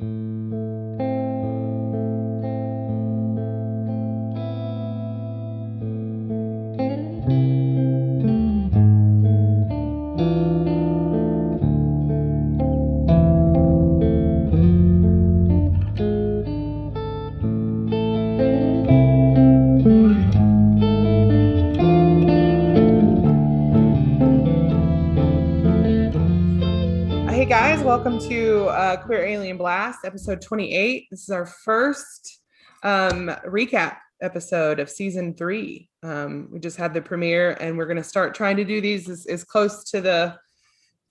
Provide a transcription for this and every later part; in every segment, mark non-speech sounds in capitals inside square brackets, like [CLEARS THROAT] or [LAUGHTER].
Hey to uh, Queer Alien Blast, episode 28. This is our first um, recap episode of season three. Um, we just had the premiere, and we're going to start trying to do these as, as close to the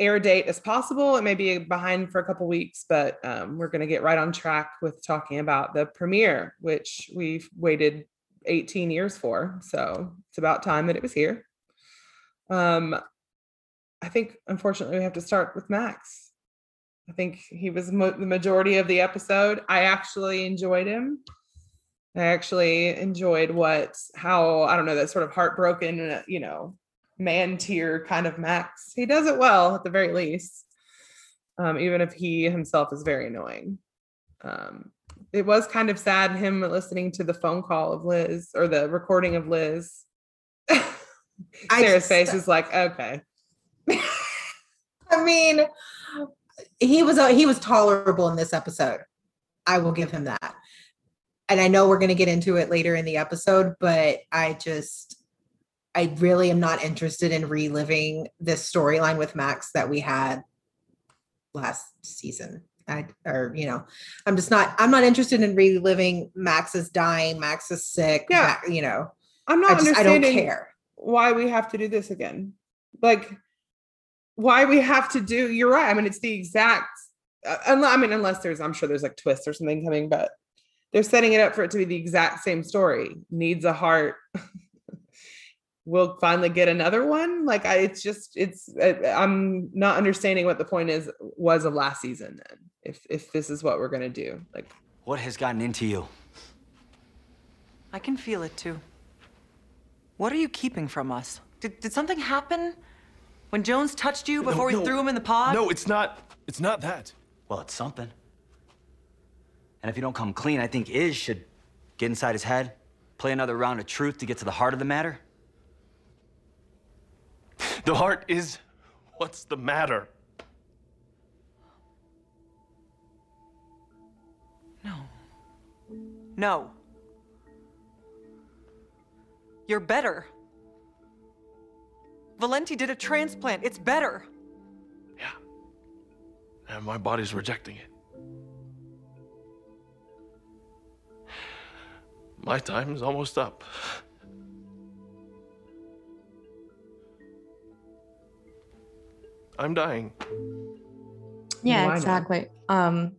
air date as possible. It may be behind for a couple weeks, but um, we're going to get right on track with talking about the premiere, which we've waited 18 years for. So it's about time that it was here. Um, I think unfortunately we have to start with Max. I think he was mo- the majority of the episode. I actually enjoyed him. I actually enjoyed what how I don't know that sort of heartbroken, you know, man tier kind of Max. He does it well at the very least, um, even if he himself is very annoying. Um, it was kind of sad him listening to the phone call of Liz or the recording of Liz. I Sarah's just- face is like, okay. I mean, he was he was tolerable in this episode. I will give him that. And I know we're going to get into it later in the episode, but I just I really am not interested in reliving this storyline with Max that we had last season. I or you know, I'm just not I'm not interested in reliving Max is dying, Max is sick, Yeah. Ma- you know. I'm not I just I don't care. why we have to do this again. Like, why we have to do? You're right. I mean, it's the exact. Uh, unless, I mean, unless there's, I'm sure there's like twists or something coming, but they're setting it up for it to be the exact same story. Needs a heart. [LAUGHS] we'll finally get another one. Like, I, it's just, it's. I, I'm not understanding what the point is was of last season. Then, if if this is what we're gonna do, like, What has gotten into you? I can feel it too. What are you keeping from us? Did, did something happen? When Jones touched you before No, we no. threw him in the pod? No, it's not. It's not that. Well, it's something. And if you don't come clean, I think Iz should get inside his head, play another round of truth to get to the heart of the matter. The heart is what's the matter? No. No. You're better. Valenti did a transplant. It's better. Yeah. And my body's rejecting it. My time's almost up. I'm dying. Yeah, not? exactly. Um,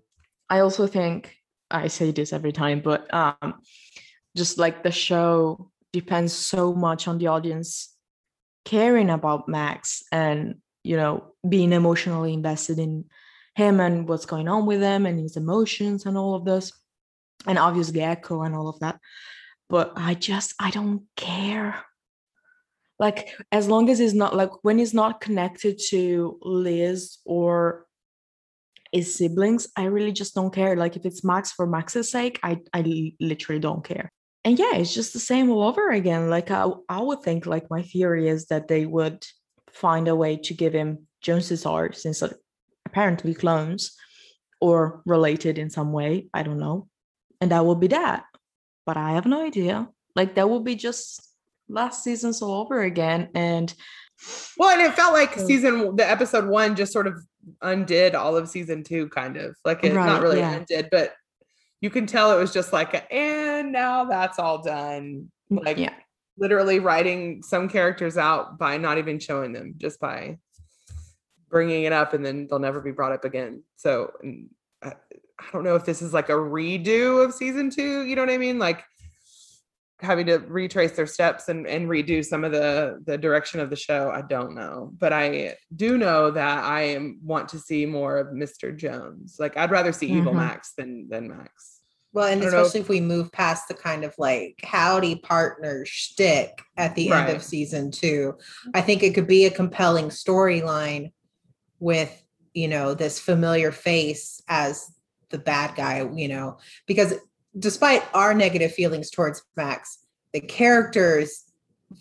I also think I say this every time, but um, just like the show depends so much on the audience caring about Max and you know being emotionally invested in him and what's going on with him and his emotions and all of this, and obviously Echo and all of that. But I just I don't care. Like as long as he's not like when he's not connected to liz or his siblings i really just don't care. Like if it's max for max's sake i i literally don't care and yeah it's just the same all over again like i, I would think like my theory is that they would find a way to give him jones's art since like, apparently clones or related in some way i don't know. And that would be that. But i have no idea. Like that would be just last season's all over again and Well, and it felt like So- season the episode one just sort of undid all of season two, kind of. Like it Right, not really yeah. undid, but you can tell it was just like, a, and now that's all done. Mm, like yeah literally writing some characters out by not even showing them, just by bringing it up, and then they'll never be brought up again. So I, uh, I don't know if this is like a redo of season two. You know what I mean? Like having to retrace their steps and, and redo some of the the direction of the show i don't know. But i do know that i am want to see more of mr jones. Like i'd rather see evil Mhm. max than than max. Well, and I if- especially if we move past the kind of like howdy partner shtick at the end of season two, I think it could be a compelling storyline with, you know, this familiar face as the bad guy, you know, because despite our negative feelings towards Max, the characters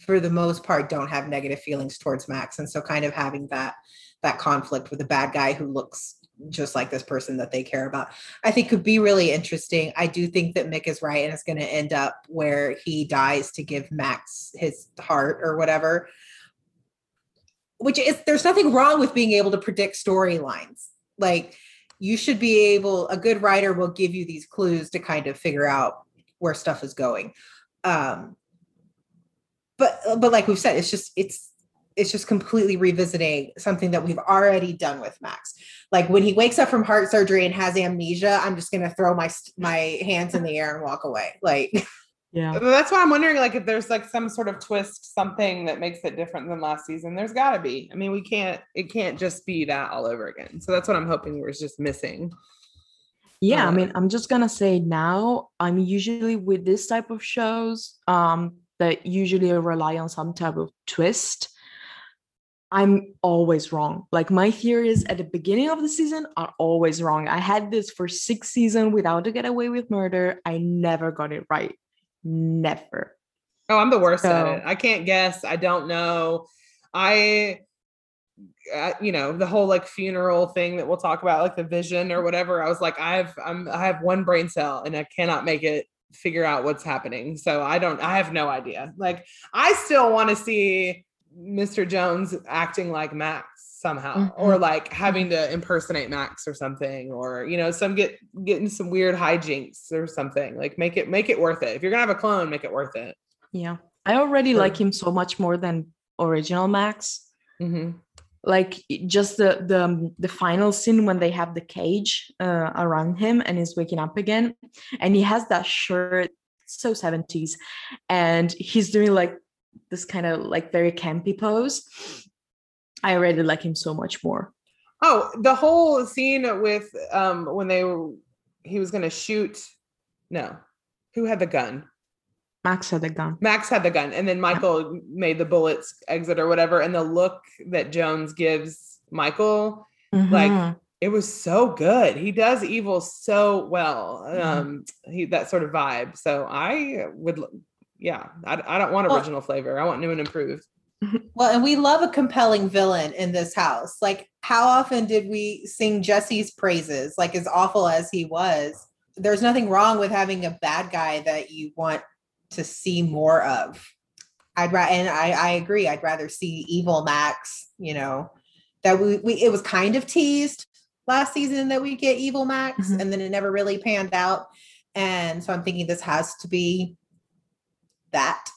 for the most part don't have negative feelings towards Max. And so kind of having that that conflict with a bad guy who looks just like this person that they care about, I think could be really interesting. I do think that Mick is right and it's going to end up where he dies to give Max his heart or whatever. Which is there's nothing wrong with being able to predict storylines. Like you should be able a good writer will give you these clues to kind of figure out where stuff is going. Um but but like we've said it's just it's it's just completely revisiting something that we've already done with Max. Like when he wakes up from heart surgery and has amnesia, I'm just gonna throw my my hands in the air and walk away. Like, [LAUGHS] Yeah. That's why I'm wondering, like, if there's like some sort of twist, something that makes it different than last season. There's got to be. I mean, we can't. It can't just be that all over again. So that's what I'm hoping we're just missing. Yeah, I Uh, mean, I'm just gonna say now, I'm usually with this type of shows, um, that usually rely on some type of twist. I'm always wrong. Like my theories at the beginning of the season are always wrong. I had this for six seasons without to get away with murder. I never got it right. Never. Oh, I'm the worst at it. I can't guess. I don't know. I, uh, you know, the whole like funeral thing that we'll talk about, like the vision or whatever. I was like, I have, I'm, I have one brain cell and I cannot make it figure out what's happening. So I don't, I have no idea. Like, I still want to see Mr. Jones acting like Max somehow, or like having to impersonate Max or something, or you know, some get getting some weird hijinks or something. Like, make it make it worth it. If you're gonna have a clone, make it worth it. Yeah. I already Sure. like him so much more than original Max. hmm like just the the um, the final scene when they have the cage uh, around him and he's waking up again and he has that shirt so 70s and he's doing like this kind of like very campy pose i already like him so much more Oh, the whole scene with um when they were he was gonna shoot. No, who had the gun? max had the gun Max had the gun, and then Michael made the bullets exit or whatever. And the look that Jones gives Michael, Like, Mhm. it was so good. He does evil so well. Mhm. Um, he that sort of vibe. So I would, yeah. I, I don't want Well- original flavor. I want new and improved. [LAUGHS] well, and we love a compelling villain in this house. Like, how often did we sing Jesse's praises? Like, as awful as he was, there's nothing wrong with having a bad guy that you want to see more of. I'd rather, and I, I agree. I'd rather see evil Max. You know, that we, we it was kind of teased last season that we get evil Max, Mhm. and then it never really panned out. And so I'm thinking this has to be that.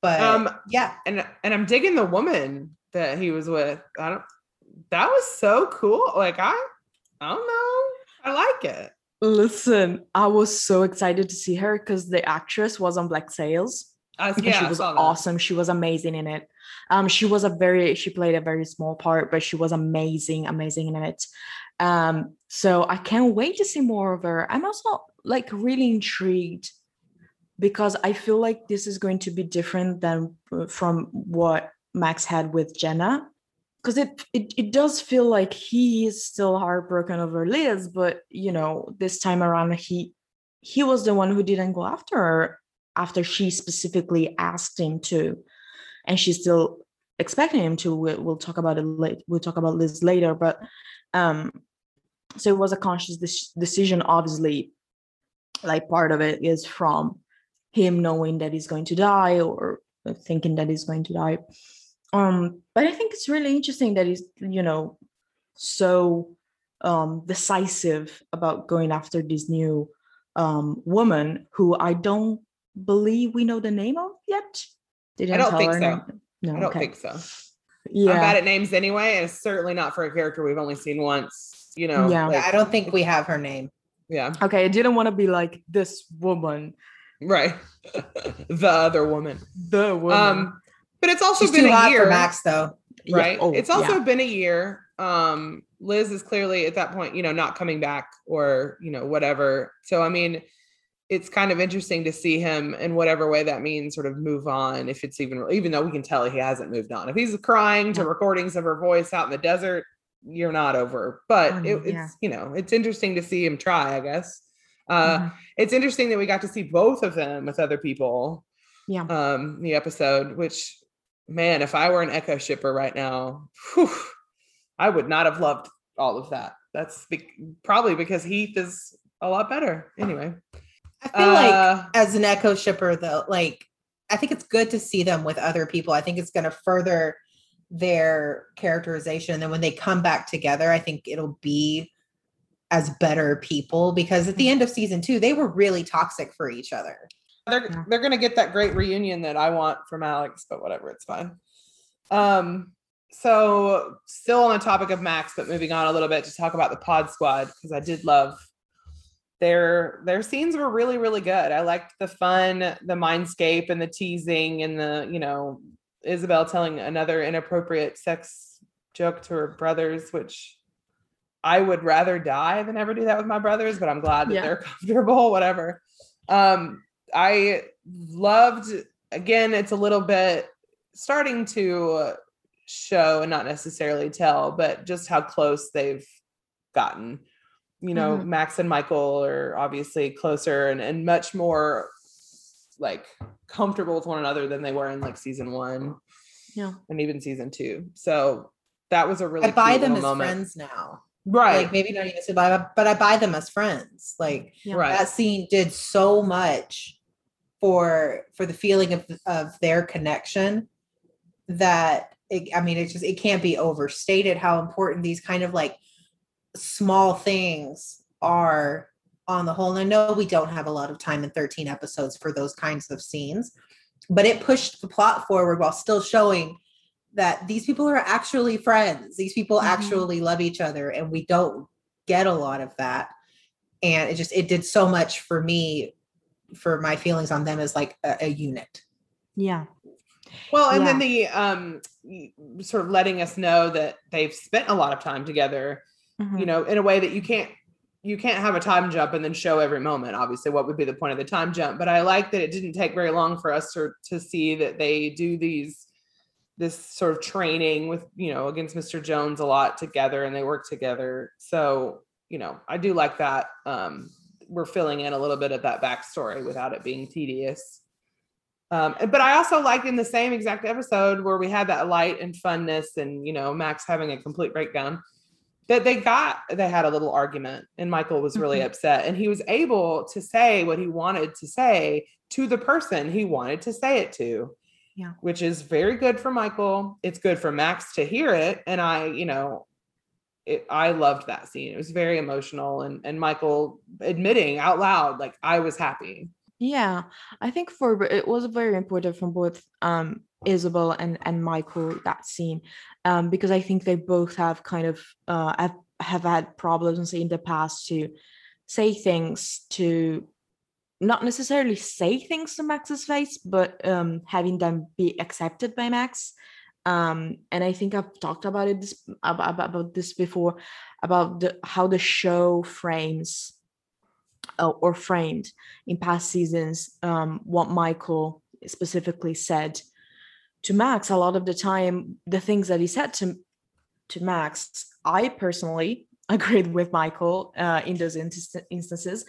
But Um, yeah, and and I'm digging the woman that he was with. I don't. That was so cool. Like I, I don't know. I like it. listen i was so excited to see her because the actress was on black sails I, and yeah, she was awesome. She was amazing in it. Um, she was a very she played a very small part, but she was amazing, amazing in it. Um, so I can't wait to see more of her. I'm also like really intrigued because I feel like this is going to be different than uh, from what Max had with Jenna. Because it, it it does feel like he is still heartbroken over Liz, but you know, this time around he he was the one who didn't go after her after she specifically asked him to and she's still expecting him to we'll, we'll talk about it late we'll talk about liz later but um so it was a conscious dec- decision obviously like part of it is from him knowing that he's going to die or thinking that he's going to die um but i think it's really interesting that he's you know so um decisive about going after this new um woman who i don't believe we know the name of yet didn't I don't tell think her so. name. no I don't okay. think so. yeah I'm bad at names anyway, and it's certainly not for a character we've only seen once. You know. Yeah. like- I don't think we have her name. yeah. okay i didn't want to be like this woman Right. [LAUGHS] the other woman. the woman Um, but it's also She's been too a hot year. for Max, though. Yeah, right oh, it's also yeah. been a year um liz is clearly at that point you know not coming back or you know whatever so i mean it's kind of interesting to see him in whatever way that means sort of move on if it's even even though we can tell he hasn't moved on if he's crying to recordings of her voice out in the desert you're not over. But Oh, it, it's yeah. you know it's interesting to see him try. I guess uh, Mhm. it's interesting that we got to see both of them with other people. Yeah. Um, the episode, which man, if I were an Echo shipper right now, whew, I would not have loved all of that. That's be- probably because Heath is a lot better. Anyway, I feel like Uh, as an echo shipper though like i think it's good to see them with other people i think it's going to further their characterization and then when they come back together i think it'll be as better people because at the end of season two they were really toxic for each other they're they're gonna get that great reunion that I want from Alex, but whatever, it's fine. Um, so still on the topic of Max, but moving on a little bit to talk about the Pod Squad because I did love their their scenes were really really good. I liked the fun, the mindscape, and the teasing, and the you know Isabel telling another inappropriate sex joke to her brothers, which. I would rather die than ever do that with my brothers, but I'm glad that Yeah. they're [LAUGHS] comfortable, whatever. Um, I loved again, it's a little bit starting to show and not necessarily tell, but just how close they've gotten. You know, Mhm. Max and Michael are obviously closer and, and much more like comfortable with one another than they were in like season one Yeah. and even season two. So that was a really i buy them as moment. friends now Right. like maybe not even to buy but i buy them as friends like Yeah. right. that scene did so much for for the feeling of of their connection that it, i mean it just it can't be overstated how important these kind of like small things are on the whole and i know we don't have a lot of time in 13 episodes for those kinds of scenes but it pushed the plot forward while still showing that these people are actually friends these people Mhm. actually love each other and we don't get a lot of that and it just it did so much for me for my feelings on them as like a, a unit Yeah. Well, and then the um sort of letting us know that they've spent a lot of time together, Mhm. you know, in a way that you can't you can't have a time jump and then show every moment. Obviously, what would be the point of the time jump? But I like that it didn't take very long for us to to see that they do these this sort of training with you know against Mr. Jones a lot together and they work together. So you know, I do like that. Um, we're filling in a little bit of that backstory without it being tedious. Um, but I also liked in the same exact episode where we had that light and funness and you know Max having a complete breakdown that they got they had a little argument and Michael was really Mhm. upset and he was able to say what he wanted to say to the person he wanted to say it to. Yeah. Which is very good for Michael. It's good for Max to hear it and I, you know, it, I loved that scene. It was very emotional and and Michael admitting out loud like I was happy. Yeah, I think for it was very important from both um Isabel and and Michael that scene, um because I think they both have kind of uh have, have had problems in the past to say things to not necessarily say things to Max's face, but um having them be accepted by Max. Um, and I think I've talked about it this about, about, this before about the how the show frames uh, or framed in past seasons um, what Michael specifically said to Max. A lot of the time, the things that he said to to Max, I personally [LAUGHS] agreed with Michael uh, in those inst- instances,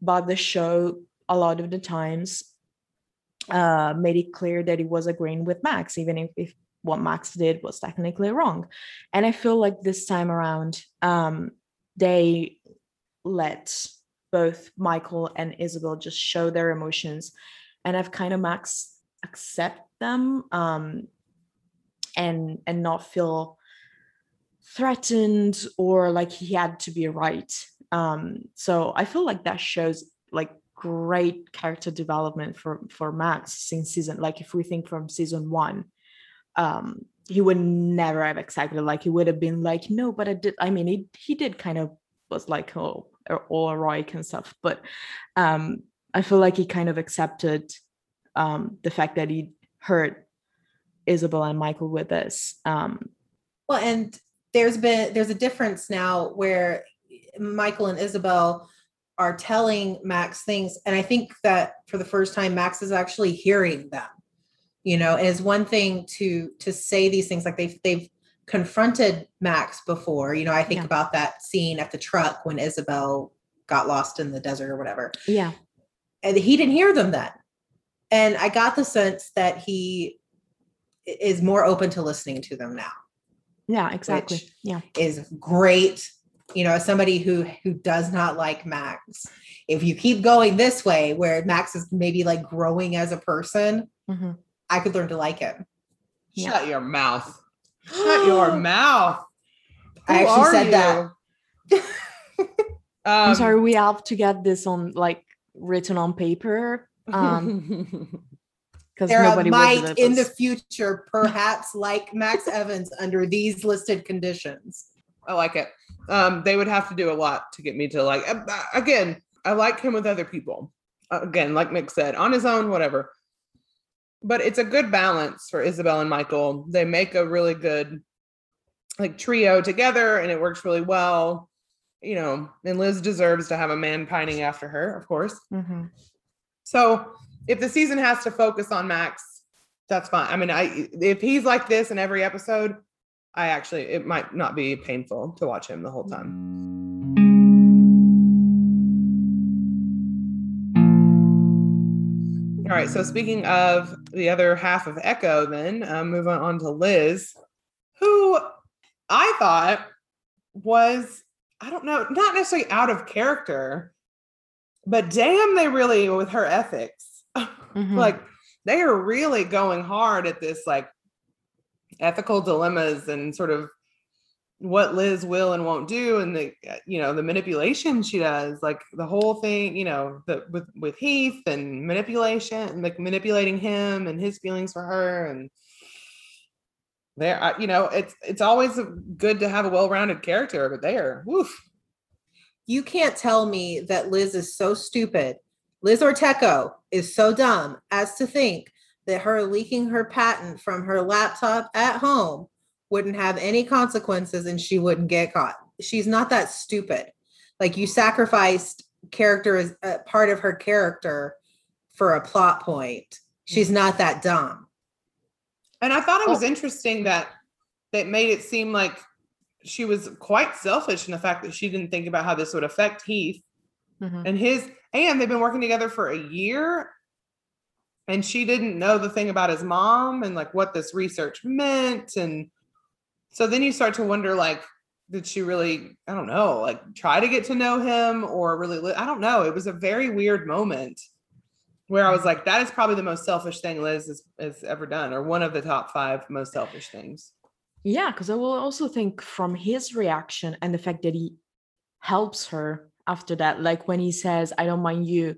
but the show a lot of the times uh, made it clear that he was agreeing with Max, even if, if what Max did was technically wrong. And I feel like this time around, um, they let both Michael and Isabel just show their emotions and I've kind of Max accept them um, and and not feel threatened or like he had to be right. Um, so I feel like that shows like great character development for for Max since season like if we think from season one um he would never have accepted like he would have been like no but I did I mean he he did kind of was like oh all heroic and stuff but um I feel like he kind of accepted um the fact that he hurt Isabel and Michael with this um. Well and there's been there's a difference now where michael and isabel are telling max things and i think that for the first time max is actually hearing them you know it's one thing to to say these things like they've they've confronted Max before. You know, I think Yeah. about that scene at the truck when Isabel got lost in the desert or whatever. Yeah. And he didn't hear them then. And I got the sense that he is more open to listening to them now. Yeah, exactly. Yeah. Is great. You know, as somebody who who does not like Max, if you keep going this way, where Max is maybe like growing as a person, Mhm. I could learn to like him. Yeah. Shut your mouth. [GASPS] Shut your mouth. I actually are said that. you? [LAUGHS] I'm Um, sorry, we have to get this on like written on paper. Um, [LAUGHS] because nobody will might in the future perhaps like Max Evans under these listed conditions. I like it. Um, they would have to do a lot to get me to like. Again, I like him with other people. Uh, again, like Mick said, on his own, whatever. But it's a good balance for Isabel and Michael. They make a really good like trio together, and it works really well. You know, and Liz deserves to have a man pining after her, of course. Mhm. So if the season has to focus on Max, that's fine. I mean, I if he's like this in every episode, I actually it might not be painful to watch him the whole time. All right. So speaking of the other half of Echo, then uh, moving on to Liz, who I thought was I don't know, not necessarily out of character, but damn, they really with her ethics. [LAUGHS] Mhm. like they are really going hard at this like ethical dilemmas and sort of what Liz will and won't do and the uh, you know the manipulation she does like the whole thing you know the with with Heath and manipulation and like manipulating him and his feelings for her and there you know it's it's always good to have a well-rounded character but there woof You can't tell me that Liz is so stupid. Liz Ortecho is so dumb as to think that her leaking her patent from her laptop at home wouldn't have any consequences and she wouldn't get caught. She's not that stupid. Like you sacrificed character as a part of her character for a plot point. She's not that dumb. And I thought it was interesting that that made it seem like she was quite selfish in the fact that she didn't think about how this would affect Heath Mhm. and his and they've been working together for a year and she didn't know the thing about his mom and like what this research meant. And so then you start to wonder like did she really i don't know like try to get to know him or really li- i don't know. It was a very weird moment where i was like that is probably the most selfish thing liz has, has ever done or one of the top five most selfish things. Yeah, because I will also think from his reaction and the fact that he helps her after that, like when he says, "I don't mind you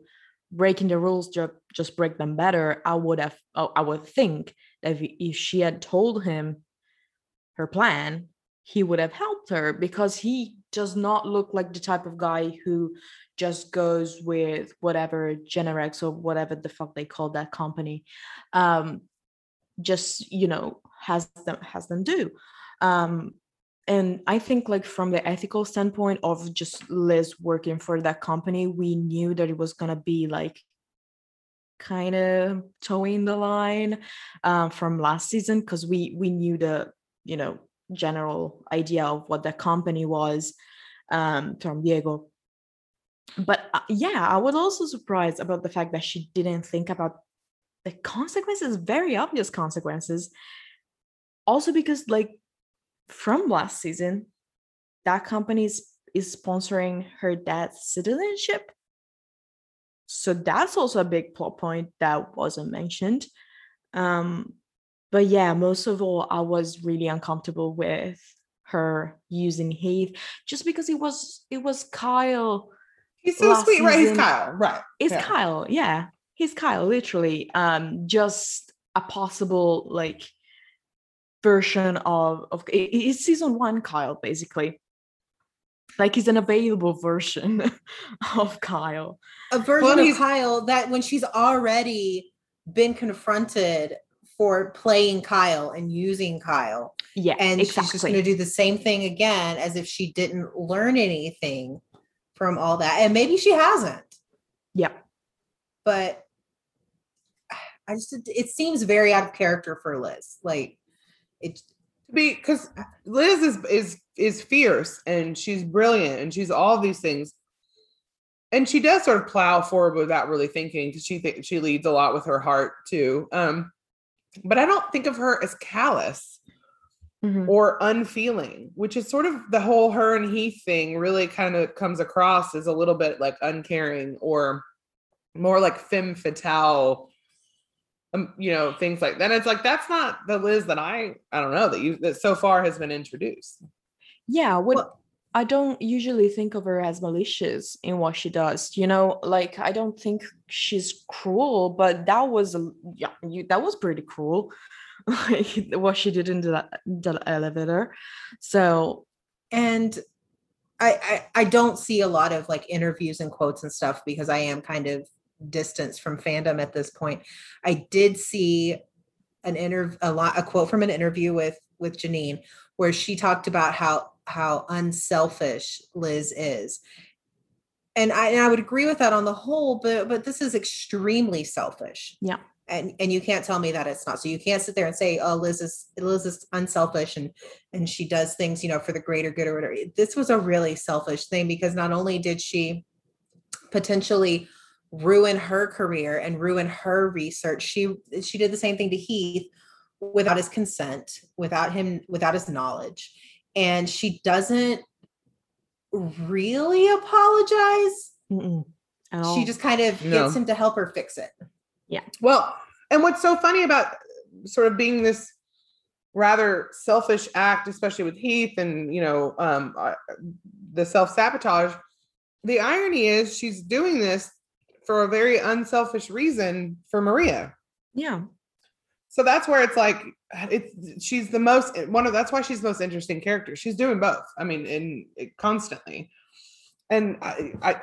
breaking the rules, just just break them better." I would have, I would think that if, if she had told him her plan, he would have helped her because he does not look like the type of guy who just goes with whatever Generex or whatever the fuck they call that company. Um, just you know has them has them do um and i think like from the ethical standpoint of just liz working for that company we knew that it was going to be like kind of towing the line um, from last season because we we knew the you know general idea of what that company was um from diego. But uh, yeah i was also surprised about the fact that she didn't think about the consequences very obvious consequences. Also because like from last season that company is, is sponsoring her dad's citizenship so that's also a big plot point that wasn't mentioned um but yeah most of all i was really uncomfortable with her using heath just because it was it was kyle he's so sweet right he's kyle right it's Yeah. Kyle, yeah. He's Kyle, literally. Um, just a possible like version of of it's season one Kyle, basically. Like he's an available version [LAUGHS] of Kyle. a version Well, of Kyle that when she's already been confronted for playing Kyle and using Kyle, Yeah, and she's just going to do the same thing again as if she didn't learn anything from all that. And maybe she hasn't, yeah, but [SIGHS] I just it seems very out of character for Liz. Like it to be because Liz is is is fierce and she's brilliant and she's all these things. And she does sort of plow forward without really thinking because she th- she leads a lot with her heart too. Um, but I don't think of her as callous Mhm. or unfeeling, which is sort of the whole her and he thing really kind of comes across as a little bit like uncaring or more like femme fatale. Um, you know, things like that. and It's like that's not the Liz that I I don't know that you that so far has been introduced. Yeah, what Well- I don't usually think of her as malicious in what she does. You know, like I don't think she's cruel, but that was a yeah, you, that was pretty cruel. [LAUGHS] Like what she did in the, the elevator. So and I, I I don't see a lot of like interviews and quotes and stuff because I am kind of distanced from fandom at this point. I did see an interview a lot a quote from an interview with with Jeanine where she talked about how how unselfish Liz is. And I and I would agree with that on the whole, but but this is extremely selfish. Yeah. And and you can't tell me that it's not. So you can't sit there and say, oh, Liz is Liz is unselfish and and she does things, you know, for the greater good or whatever. This was a really selfish thing because not only did she potentially ruin her career and ruin her research, she she did the same thing to Heath without his consent, without him, without his knowledge. And she doesn't really apologize. She just kind of No. gets him to help her fix it. Yeah. Well, and what's so funny about sort of being this rather selfish act, especially with Heath and you know um, uh, the self sabotage. The irony is she's doing this for a very unselfish reason for Maria. yeah. So that's where it's like it's she's the most one of that's why she's the most interesting character. She's doing both. I mean, in constantly, and I, I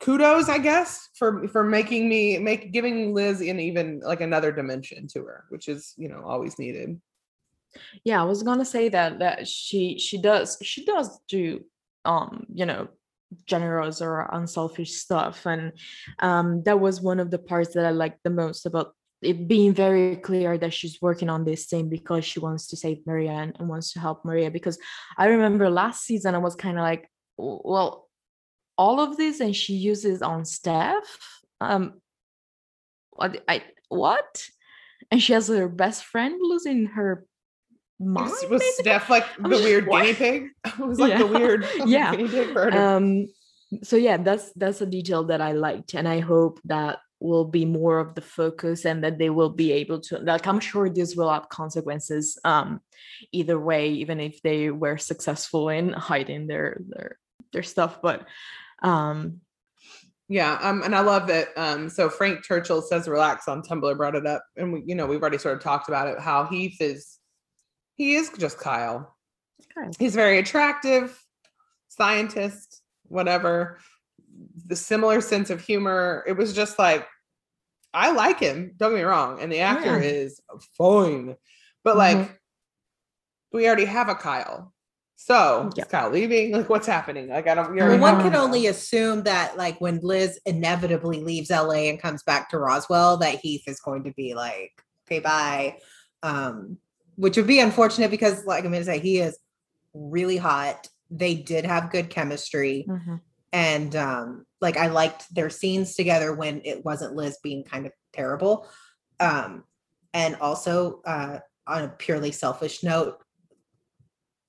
kudos, I guess, for for making me make giving Liz an even like another dimension to her, which is you know always needed. yeah i was gonna say that that she she does she does do um you know generous or unselfish stuff. And um that was one of the parts that i liked the most about it being very clear that she's working on this thing because she wants to save maria and, and wants to help maria. Because i remember last season i was kind of like well all of this and she uses on Steph um what i what? And she has her best friend losing her mind Was, was? Steph like the weird "What?" guinea pig? [LAUGHS] It was like the weird [LAUGHS] Yeah. guinea pig for her um so yeah that's that's a detail that i liked and i hope that will be more of the focus and that they will be able to like i'm sure this will have consequences um either way even if they were successful in hiding their their their stuff but um Yeah, um, and I love that. Um, so Frank Churchill says relax on Tumblr brought it up, and we, you know, we've already sort of talked about it. How Heath is, he is just Kyle. Kyle. He's very attractive, scientist, whatever. The similar sense of humor. It was just like, I like him. Don't get me wrong, and the actor Yeah. is fine, but like, we already have a Kyle. So is Kyle leaving? Like, what's happening? Like, I don't. Well, one can only assume that, like, when Liz inevitably leaves LA and comes back to Roswell, that Heath is going to be like, "Okay, bye," um, which would be unfortunate because, like I'm going to say, he is really hot. They did have good chemistry, mhm. and um, like I liked their scenes together when it wasn't Liz being kind of terrible. Um, and also, uh, on a purely selfish note,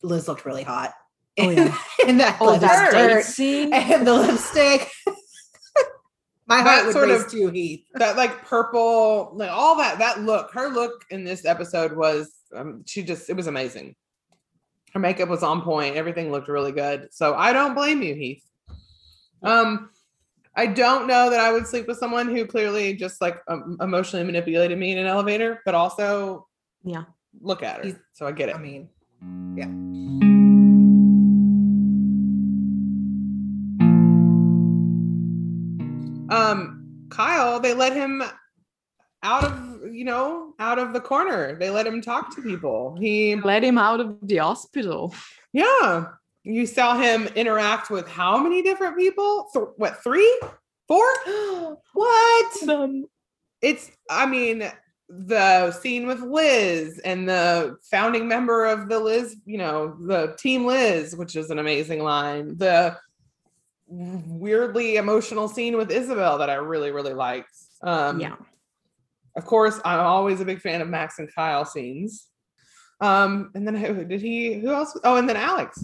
Liz looked really hot. Oh, yeah. [LAUGHS] in that, oh date scene and the lipstick. My heart would sort race of- too, Heath. [LAUGHS] that like purple, like all that that look. Her look in this episode was um, she just it was amazing. Her makeup was on point. Everything looked really good. So I don't blame you, Heath. Um, I don't know that I would sleep with someone who clearly just like um, emotionally manipulated me in an elevator, but also yeah look at her. He's- So I get it. I mean, yeah. Um Kyle, they let him out of you know out of the corner. They let him talk to people. He let him out of the hospital Yeah. You saw him interact with how many different people? Th- what, three? Four? [GASPS] what? um, It's, I mean, the scene with Liz and the founding member of the Liz, you know, the team Liz, which is an amazing line. The weirdly emotional scene with Isabel that I really, really liked. Um, yeah. Of course, I'm always a big fan of Max and Kyle scenes. Um, and then who did he? Who else? Oh, and then Alex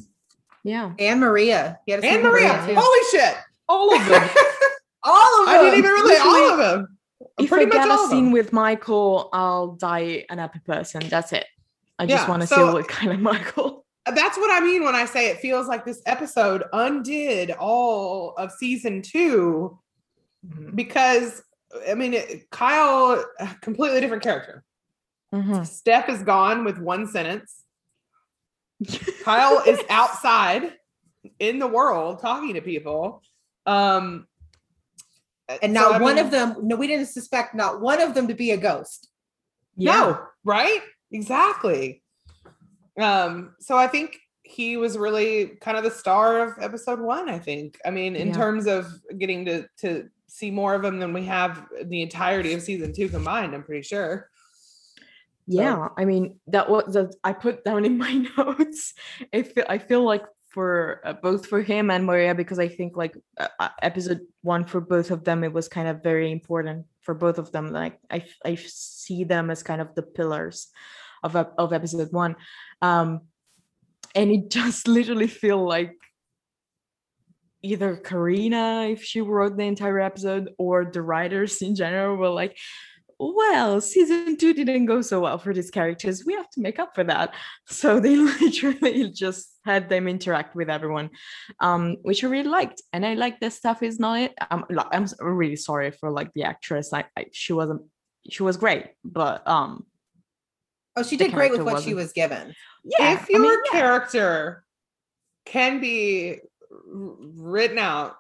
Yeah. And Maria. He had a scene and with Maria. Holy shit! All of them. [LAUGHS] All of them. I didn't even really all of them. if Pretty I much get all a of scene them. with Michael, I'll die an happy person. That's it. I just Yeah, want to so- see what kind of [LAUGHS] Michael. That's what I mean when I say it feels like this episode undid all of season two Mhm. because I mean it, Kyle, completely different character. Mhm. Steph is gone with one sentence. [LAUGHS] Kyle is outside in the world talking to people. Um, And not I one mean, of them, no, we didn't suspect not one of them to be a ghost. No, right? Exactly. Um, so I think he was really kind of the star of episode one, I think. I mean, in Yeah. terms of getting to to see more of him than we have the entirety of season two combined, I'm pretty sure. Yeah, I mean that was that I put down in [LAUGHS] my notes. I feel I feel like for uh, both for him and Maria because I think like uh, uh, episode one for both of them it was kind of very important for both of them. Like I I see them as kind of the pillars of of episode one, um, and it [LAUGHS] just literally feel like either Carina if she wrote the entire episode or the writers in general were like well, season two didn't go so well for these characters. We have to make up for that. [LAUGHS] So they [LAUGHS] literally just had them interact with everyone, um, which I really liked. And I like that Steph is not it. I'm, I'm really sorry for like the actress. Like I, she wasn't, she was great, but um, Oh, she did great with what she wasn't- was given. yeah. if I your mean, yeah. character can be written out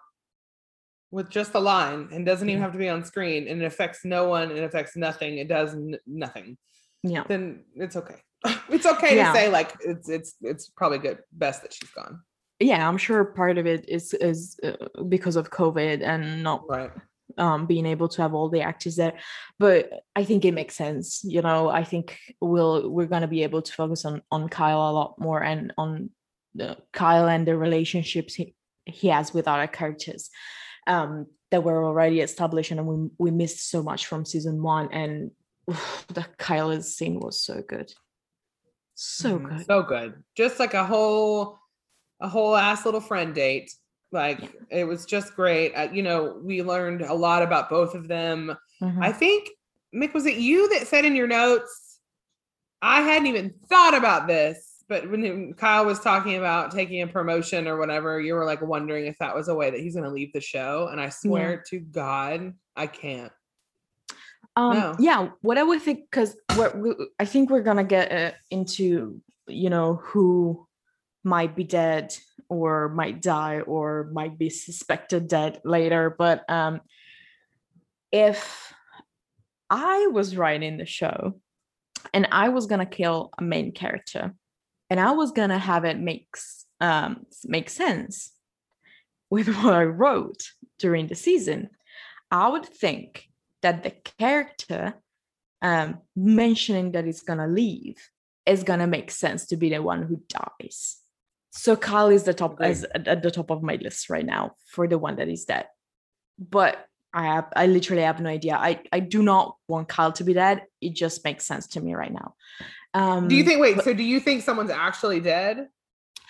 with just a line and doesn't even have to be on screen and it affects no one and affects nothing, it does n- nothing. yeah, then it's okay. [LAUGHS] it's okay Yeah. to say like it's it's it's probably good best that she's gone. yeah. I'm sure part of it is is uh, because of COVID and not Right. Um being able to have all the actors there but i think it makes sense you know i think we'll we're going to be able to focus on on kyle a lot more and on the kyle and the relationships he, he has with other characters um that were already established and we we missed so much from season one and oof, [SIGHS] the kyle scene was so good so Mhm. good So good. Just like a whole a whole ass little friend date. Like it was just great. Uh, you know, we learned a lot about both of them. Mhm. I think Mick was it you that said in your notes I hadn't even thought about this, but when Kyle was talking about taking a promotion or whatever, you were like wondering if that was a way that he's going to leave the show and I swear to god I can't. Um, No. yeah, what I would think, because we, I think we're gonna get uh, into, you know, who might be dead or might die or might be suspected dead later. But um, if I was writing the show and I was gonna kill a main character and I was gonna have it makes um make sense with [LAUGHS] what I wrote during the season, I would think that the character um, mentioning that he's gonna leave is gonna make sense to be the one who dies. So Kyle is the top is at the top of my list right now for the one that is dead. But I have I literally have no idea. I I do not want Kyle to be dead. It just makes sense to me right now. Um, Do you think wait, but so do you think someone's actually dead?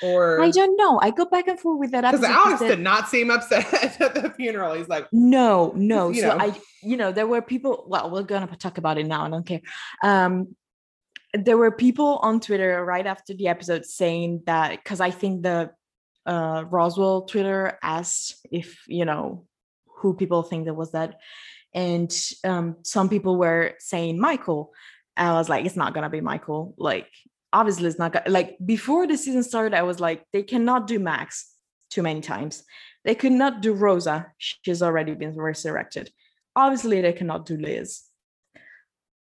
Or I don't know. I go back and forth with that because. Alex that- did not seem upset [LAUGHS] at the funeral. He's like, No, no. so know. I, you know, there were people. Well, we're gonna talk about it now. I don't care. Um, there were people on Twitter right after the episode saying that because I think the uh, Roswell Twitter asked if you know who people think that was that, and um, some people were saying Michael. I was like, it's not gonna be Michael. Like, obviously, it's not gonna. Like before the season started, I was like, they cannot do Max too many times. They could not do Rosa. She's already been resurrected. Obviously, they cannot do Liz.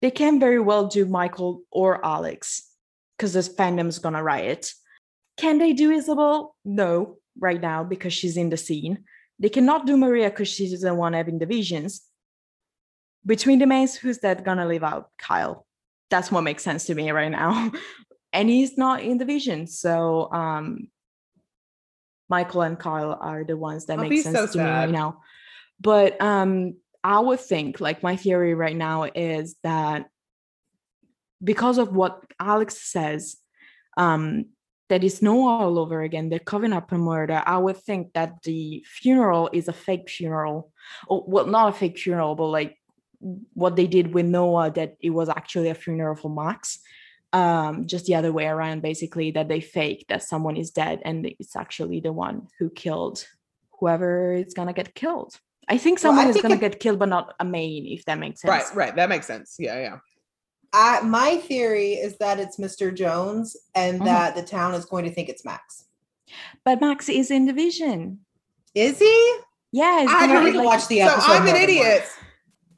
They can very well do Michael or Alex because this fandom is gonna riot. Can they do Isabel? No, right now because she's in the scene. They cannot do Maria because she's the one having the visions. between the mains, who's that gonna leave out? Kyle. That's what makes sense to me right now. [LAUGHS] and he's not in the vision. So um Michael and Kyle are the ones that I'll make sense so to me right now. But um I would think like my theory right now is that because of what Alex says, um, that is Noah all over again, they're covering up a murder. I would think that the funeral is a fake funeral. Or well, not a fake funeral, but like what they did with Noah, that it was actually a funeral for Max. Um, just the other way around, basically, that they fake that someone is dead and it's actually the one who killed whoever is gonna get killed. I think Well, I someone is gonna get killed, but not a main, if that makes sense. Right, right. That makes sense. Yeah, yeah. I, my theory is that it's Mr. Jones and Mhm. that the town is going to think it's Max. But Max is in the vision. Is he? Yeah, I to like- watch the so episode. I'm an idiot. once.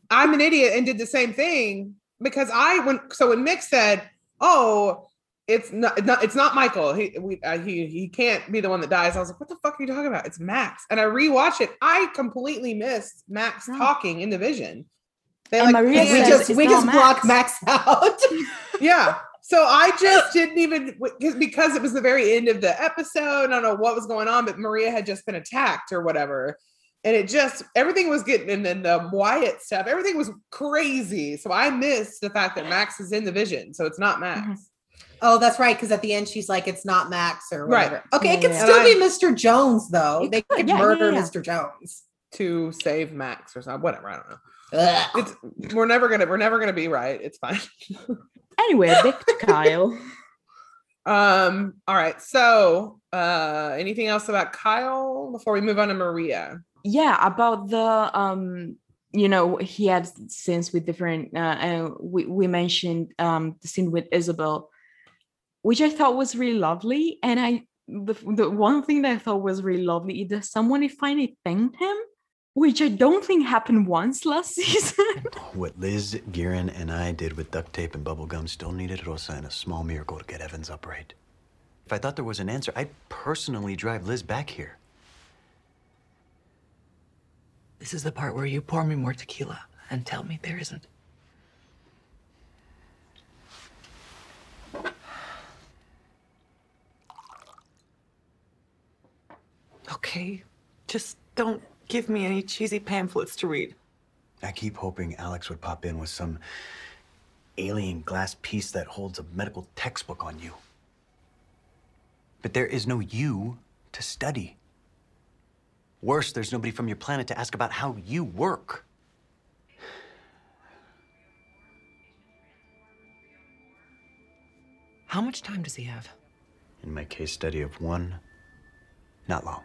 I'm an idiot and did the same thing because I went. So when Mick said, "Oh, it's not, not it's not Michael. He we, uh, he he can't be the one that dies." I was like, "What the fuck are you talking about? It's Max." And I rewatched it. I completely missed Max No. talking in the vision. They And like Maria We says just we just Max. blocked Max [LAUGHS] out. yeah. So I just didn't even because- because it was the very end of the episode. I don't know what was going on, but Maria had just been attacked or whatever. And it just everything was getting and then the Wyatt stuff, everything was crazy. So I missed the fact that Max is in the vision. So it's not Max. Mhm. Oh, that's right. Because at the end, she's like, "It's not Max or whatever." Right. Okay, Yeah, it could yeah. still And be Mr. Jones though. They could, could yeah, yeah, murder yeah. Mr. Jones. To save Max or something. Whatever. I don't know. Ugh. It's we're never gonna we're never gonna be right. It's fine. [LAUGHS] Anyway, back to Kyle. Um, all right. So uh anything else about Kyle before we move on to Maria? Yeah, about the um, you know, he had scenes with different. Uh, uh we we mentioned um the scene with Isabel, which I thought was really lovely, and I the the one thing that I thought was really lovely is that someone finally thanked him, which I don't think happened once [LAUGHS] last season. What Liz, Giran, and I did with duct tape and bubble gum still needed Rosa and a small miracle to get Evans upright. If I thought there was an answer, I'd personally drive Liz back here. This is the part where you pour me more tequila and tell me there isn't. Okay, just don't give me any cheesy pamphlets to read. I keep hoping Alex would pop in with some alien glass piece that holds a medical textbook on you. But there is no you to study. Worse, there's nobody from your planet to ask about how you work. How much time does he have? In my case study of one, not long.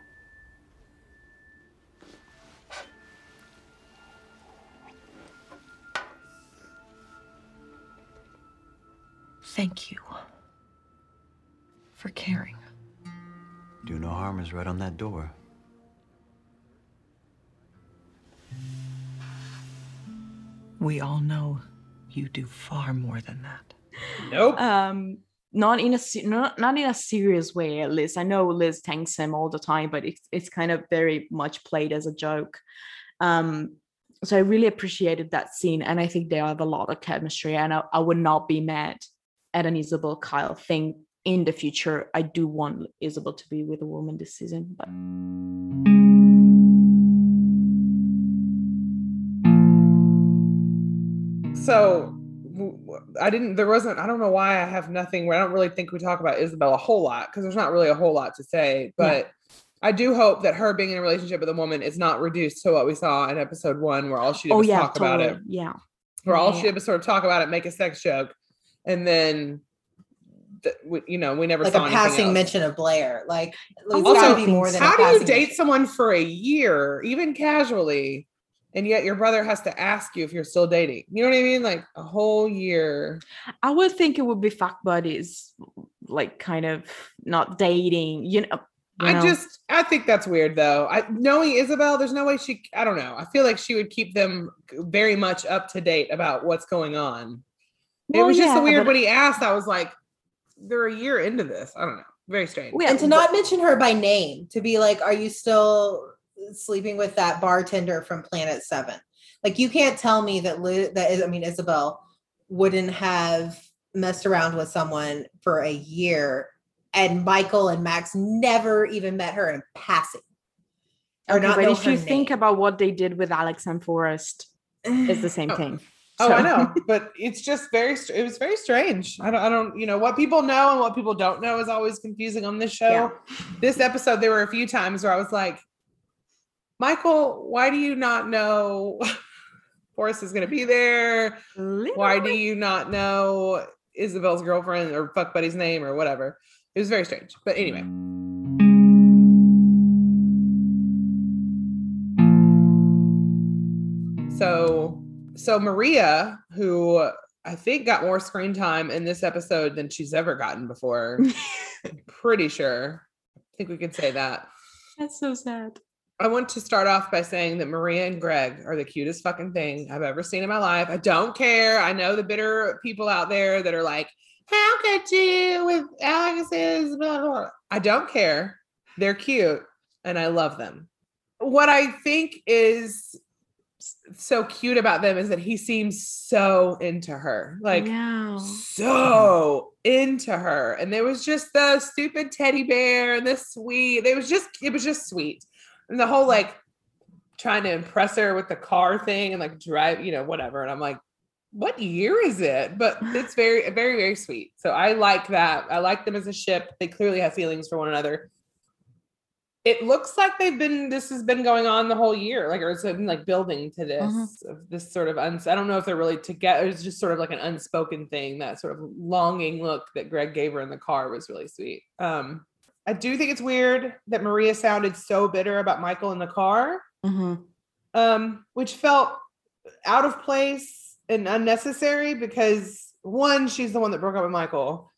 Thank you for caring. Do no harm is right on that door. We all know you do far more than that. Nope. um not in a not, not in a serious way at least i know liz thanks him all the time but it's, it's kind of very much played as a joke um so i really appreciated that scene and i think they have a lot of chemistry and i, I would not be mad at an isabel kyle thing in the future i do want isabel to be with a woman this season but so I didn't there wasn't I don't know why I have nothing where I don't really think we talk about Isabel a whole lot because there's not really a whole lot to say but I do hope that her being in a relationship with a woman is not reduced to what we saw in episode one where all she did oh was yeah talk about it. totally. yeah. Where all she did was sort of talk about it make a sex joke and then th- we, you know we never like saw a anything passing else. mention of Blair. Like Also, be more than how do you date mention. someone for a year even casually and yet your brother has to ask you if you're still dating you know what i mean like a whole year i would think it would be fuck buddies like kind of not dating you know you I know? just I think that's weird though. I knowing Isabel, there's no way she I don't know. I feel like she would keep them very much up to date about what's going on. It Well, was just yeah, so weird but- when he asked. I was like, they're a year into this. I don't know. Very strange. Yeah, and to not mention her by name, to be like, "Are you still sleeping with that bartender from Planet 7? Like you can't tell me that Liz, that is, I mean Isabel wouldn't have messed around with someone for a year and Michael and Max never even met her in passing. Or Okay, not but if you her think about what they did with Alex and Forrest, it's the same [SIGHS] Oh. thing. Oh, I know, [LAUGHS] but it's just very it was very strange. I don't. I don't. You know what people know and what people don't know is always confusing on this show. Yeah. This episode, there were a few times where I was like, "Michael, why do you not know [LAUGHS] Forrest is going to be there? Why do you not know Isabel's girlfriend or fuck buddy's name or whatever?" It was very strange. But anyway, so so Maria, who I think got more screen time in this episode than she's ever gotten before. [LAUGHS] Pretty sure. I think we could say that. That's so sad. I want to start off by saying that Maria and Greg are the cutest fucking thing I've ever seen in my life. I don't care. I know the bitter people out there that are like, how could you with Alex's blah, blah, blah." I don't care. They're cute and I love them. What I think is so cute about them is that he seems so into her. Like so into her. And there was just the stupid teddy bear and the sweet it was just it was just sweet. And the whole like trying to impress her with the car thing and like drive you know whatever. And i'm like what year is it? But [LAUGHS] it's very very very sweet. So i like that. I like them as a ship. They clearly have feelings for one another it looks like they've been this has been going on the whole year like or it's been like building to this Mhm. of this sort of uns- i don't know if they're really together it's just sort of like an unspoken thing that sort of longing look that greg gave her in the car was really sweet um i do think it's weird that maria sounded so bitter about michael in the car Mhm. um, which felt out of place and unnecessary because one, she's the one that broke up with Michael.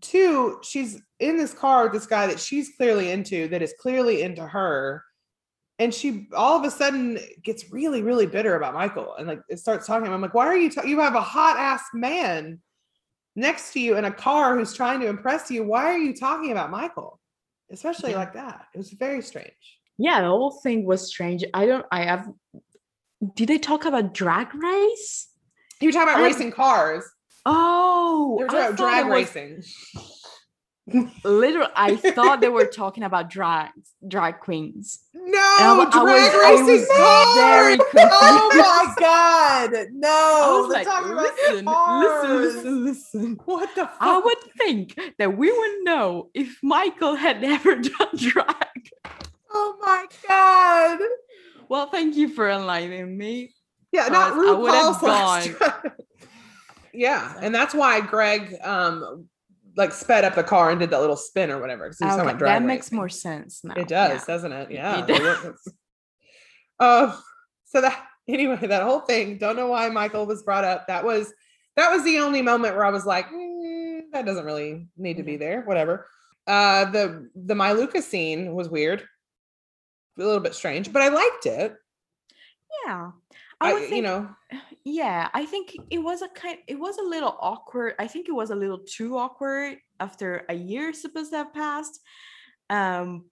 Two, she's in this car with this guy that she's clearly into, that is clearly into her. And she all of a sudden gets really, really bitter about Michael and like it starts talking. I'm like, why are you? Ta- you have a hot ass man next to you in a car who's trying to impress you. Why are you talking about Michael? Especially Yeah. like that. It was very strange. Yeah, the whole thing was strange. I don't I have did they talk about drag race? You were talking about I- racing cars. Oh, They were talking about drag was racing. Literally, I thought they were talking about drag drag queens. No, I drag was- I was very. Oh my god, no! [LAUGHS] I was like, about listen, listen, listen, listen. What the fuck? I would think that we would know if Michael had [LAUGHS] never done drag. Oh my god! Well, thank you for enlightening me. Yeah, not I would have gone. [LAUGHS] Yeah, and that's why Greg um like sped up the car and did that little spin or whatever. Okay, that makes more sense now. It does, yeah. doesn't it? Yeah. It [LAUGHS] does. Oh, so that anyway, that whole thing. Don't know why Michael was brought up. That was that was the only moment where I was like, "Mm, that doesn't really need to be there. Whatever. Uh, the the Myluka scene was weird, a little bit strange, but I liked it. Yeah. I, I, would you think, know, yeah, I think it was a kind it was a little awkward. I think it was a little too awkward after a year supposed to have passed. Um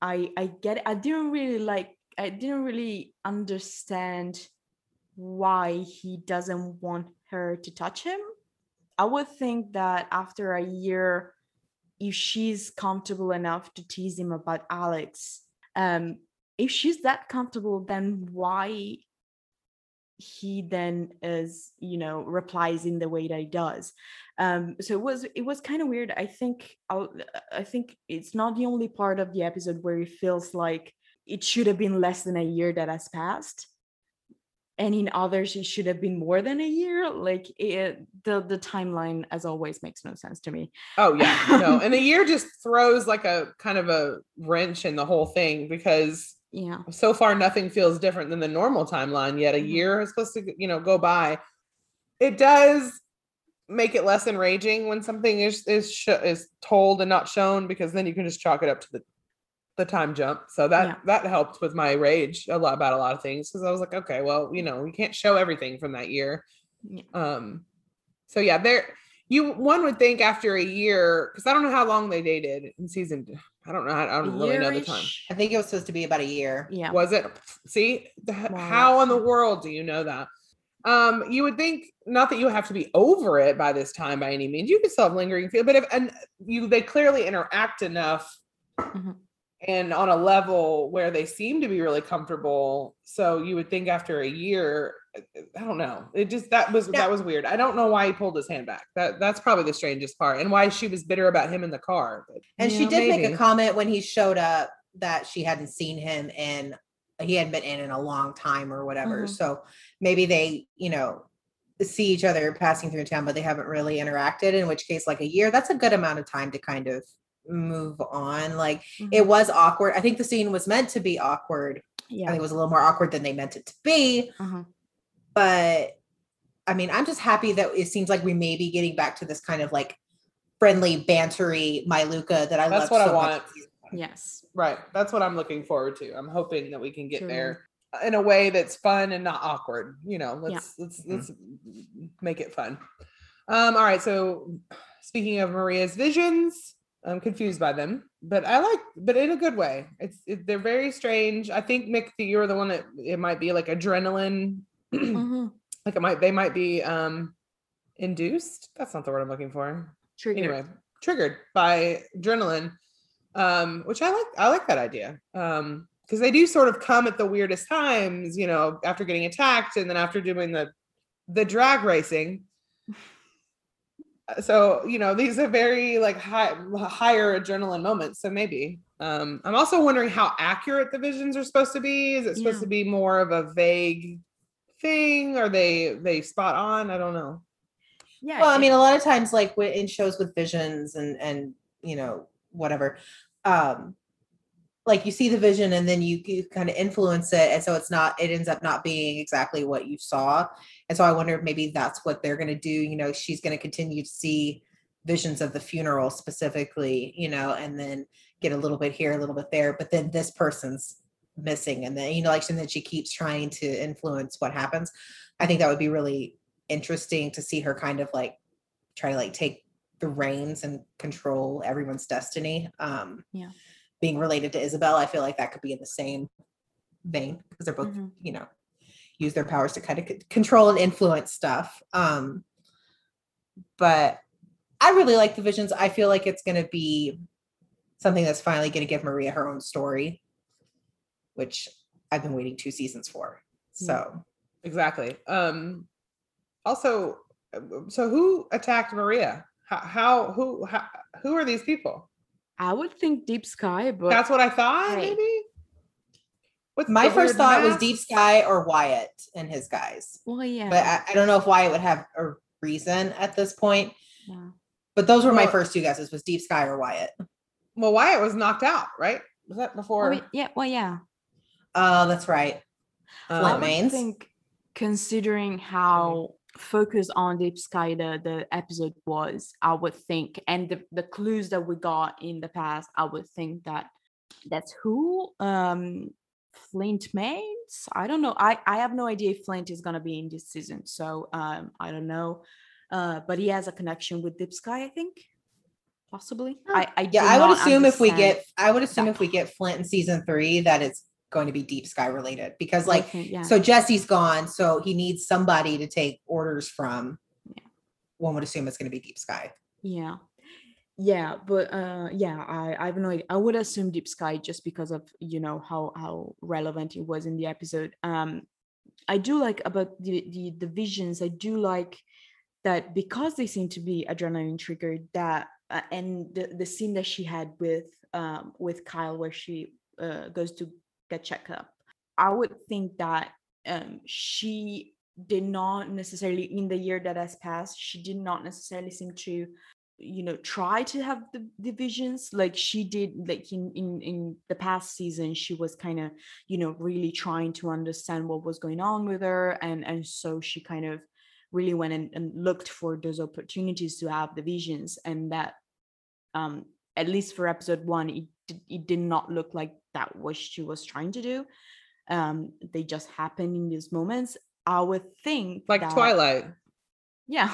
I I get it. I didn't really like I didn't really understand why he doesn't want her to touch him. I would think that after a year if she's comfortable enough to tease him about Alex, um if she's that comfortable then why he then is you know replies in the way that he does. Um so it was it was kind of weird. I think I'll, i think it's not the only part of the episode where it feels like it should have been less than a year that has passed. And in others it should have been more than a year. Like it the the timeline as always makes no sense to me. Oh yeah, no, [LAUGHS] and the year just throws like a kind of a wrench in the whole thing because yeah so far nothing feels different than the normal timeline yet a Mhm. year is supposed to you know go by it does make it less enraging when something is is sh- is told and not shown because then you can just chalk it up to the the time jump so that Yeah. that helped with my rage a lot about a lot of things because i was like okay well you know we can't show everything from that year Yeah. um so yeah there you one would think after a year because i don't know how long they dated in season I don't know. I don't really know the time. I think it was supposed to be about a year. Yeah. Was it? See, the- More how in the world do you know that? Um, you would think not that you have to be over it by this time by any means. You could still have lingering feel, but if and you they clearly interact enough Mhm. and on a level where they seem to be really comfortable. So you would think after a year, I don't know. It just that was Yeah. that was weird. I don't know why he pulled his hand back. That that's probably the strangest part, and why she was bitter about him in the car. But, And she know, did make a comment when he showed up that she hadn't seen him and he hadn't been in in a long time or whatever. Mhm. So maybe they, you know, see each other passing through town, but they haven't really interacted. In which case, like a year, that's a good amount of time to kind of move on. Like it was awkward. I think the scene was meant to be awkward. Yeah, I think it was a little more awkward than they meant it to be. Uh-huh. But I mean, I'm just happy that it seems like we may be getting back to this kind of like friendly, bantery My Luca that I That's love what so much want. in season one. Yes. Right. That's what I'm looking forward to. I'm hoping that we can get True. there in a way that's fun and not awkward. You know, let's let's Mhm. let's make it fun. Um, all right. So speaking of Maria's visions, I'm confused by them, but I like, but in a good way. It's it, they're very strange. I think Mick, you're the one that it might be like adrenaline, Mhm. [CLEARS THROAT] like it might they might be um induced. That's not the word I'm looking for Triggered. anyway triggered by adrenaline um which i like i like that idea um because they do sort of come at the weirdest times you know after getting attacked and then after doing the the drag racing so you know these are very like high higher adrenaline moments so maybe um i'm also wondering how accurate the visions are supposed to be is it supposed Yeah. to be more of a vague thing are they they spot on i don't know Yeah. Well, I mean, a lot of times, like in shows with visions and and you know whatever, um, like you see the vision and then you, you kind of influence it, and so it's not. It ends up not being exactly what you saw, and so I wonder if maybe that's what they're going to do. You know, she's going to continue to see visions of the funeral specifically, you know, and then get a little bit here, a little bit there, but then this person's missing, and then you know, like and then she keeps trying to influence what happens. I think that would be really interesting to see her kind of like try to like take the reins and control everyone's destiny. Um, Yeah. Being related to Isabel, I feel like that could be in the same vein because they're both, Mhm. you know, use their powers to kind of control and influence stuff. Um, but I really like the visions. I feel like it's going to be something that's finally going to give Maria her own story, which I've been waiting two seasons for. So Exactly. Um also uh, so who attacked Maria? How, how who how, who are these people? I would think Deep Sky, but That's what I thought Right. maybe. What's my first weird thought was? Deep Sky or Wyatt and his guys. well, yeah. But I, I don't know if Wyatt would have a reason at this point. yeah. But those were my first two guesses was Deep Sky or Wyatt. Well, Wyatt was knocked out, right? Was that before? Well, yeah. Well, yeah. Oh, that's right. Flint I Manes? think, considering how focused on Deep Sky the, the episode was, I would think, and the, the clues that we got in the past, I would think that that's who um Flint Manes. I don't know. I I have no idea if Flint is gonna be in this season, so um I don't know. Uh, but he has a connection with Deep Sky, I think, possibly. I I Yeah, I would assume if we get I would assume that if we get Flint in season three that it's going to be Deep Sky related because like everything, yeah. so Jesse's gone, so he needs somebody to take orders from. One would assume it's going to be Deep Sky. Yeah. Yeah, but uh yeah, I I have no idea. I would assume Deep Sky just because of, you know, how how relevant it was in the episode. Um I do like about the the, the visions, I do like that because they seem to be adrenaline triggered that uh, and the, the scene that she had with um with Kyle where she uh, goes to get checked up. I would think that um she did not necessarily in the year that has passed she did not necessarily seem to you know try to have the, the visions like she did like in in in the past season she was kind of you know really trying to understand what was going on with her. And and so she kind of really went and, and looked for those opportunities to have the visions and that um at least for episode one it it did not look like that what she was trying to do um they just happened in these moments. I would think like that- Twilight. yeah.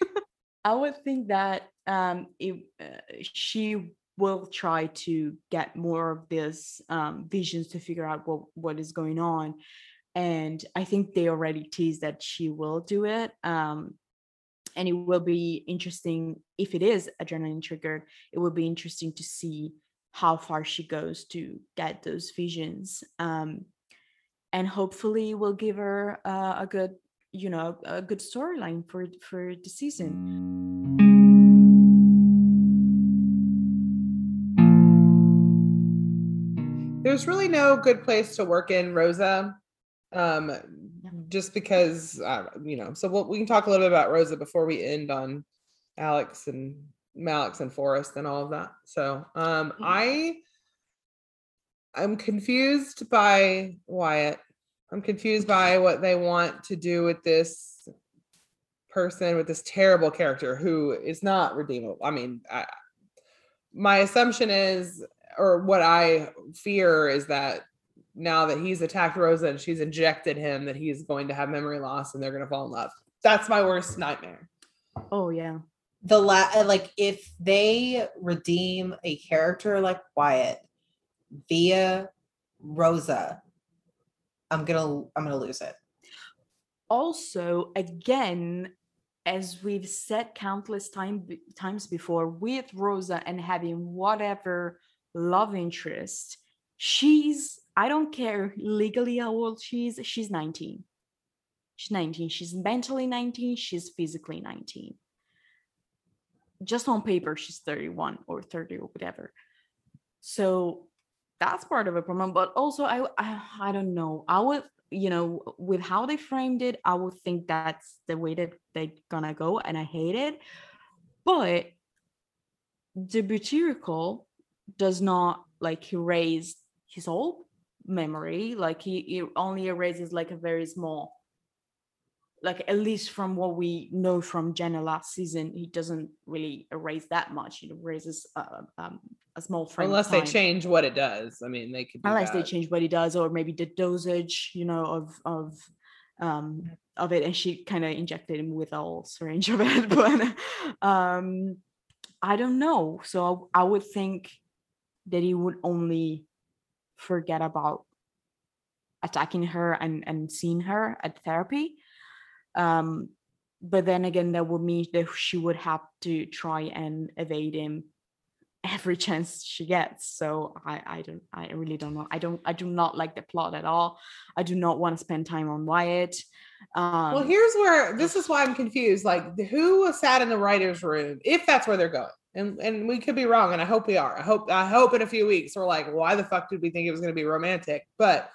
[LAUGHS] I would think that um it, uh, she will try to get more of these um, visions to figure out what what is going on. And i think they already teased that she will do it um, and it will be interesting if it is adrenaline triggered it will be interesting to see how far she goes to get those visions um, and hopefully we'll give her uh, a good you know a good storyline for for the season There's really no good place to work in Rosa. Um, just because uh, you know, so we'll, we can talk a little bit about Rosa before we end on Alex and Malix and Forrest and all of that. So um I I'm confused by Wyatt. I'm confused by what they want to do with this person with this terrible character who is not redeemable. I mean, I, my assumption is or what I fear is that now that he's attacked Rosa and she's injected him, that he's going to have memory loss and they're going to fall in love. That's my worst nightmare. oh yeah the la uh, like if they redeem a character like Wyatt via Rosa, I'm gonna I'm gonna lose it. also again as we've said countless time times before with rosa and having whatever love interest she's i don't care legally how old she is she's 19 she's 19 she's mentally 19 she's physically 19 just on paper she's 31 or 30 or whatever. So that's part of a problem but also I, I i don't know. I would you know with how they framed it i would think that's the way that they're gonna go and i hate it. But the butyricol does not like erase his whole memory like he, he only erases like a very small like at least from what we know from Jenna last season, he doesn't really erase that much. He erases uh, um, a small frame. of Unless they change what it does. I mean, they could. unless they change what he does or maybe the dosage you know of of um of it and she kind of injected him with a whole syringe of it [LAUGHS] but um i don't know so i would think that he would only forget about attacking her and and seeing her at therapy um but then again that would mean that she would have to try and evade him every [LAUGHS] chance she gets so i i don't i really don't know i don't i do not like the plot at all i do not want to spend time on wyatt um Well, here's where this is why I'm confused. Like, who sat in the writers' room? If that's where they're going, and and we could be wrong, and I hope we are. I hope I hope in a few weeks we're like, why the fuck did we think it was going to be romantic? But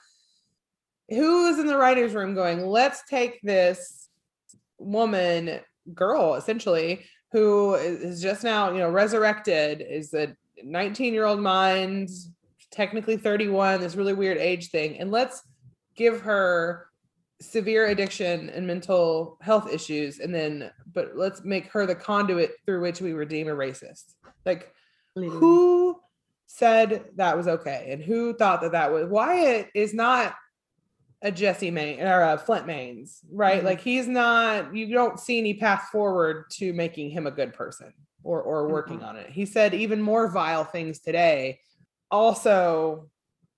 who is in the writers' room going? Let's take this woman, girl, essentially, who is just now, you know, resurrected, is a 19 year old mind, technically 31, this really weird age thing, and let's give her severe addiction and mental health issues and then but let's make her the conduit through which we redeem a racist. Like literally. who said that was okay? And who thought that that was wyatt is not a jesse main or a flint Manes right Mhm. like he's not you don't see any path forward to making him a good person or or working Mhm. on it he said even more vile things today also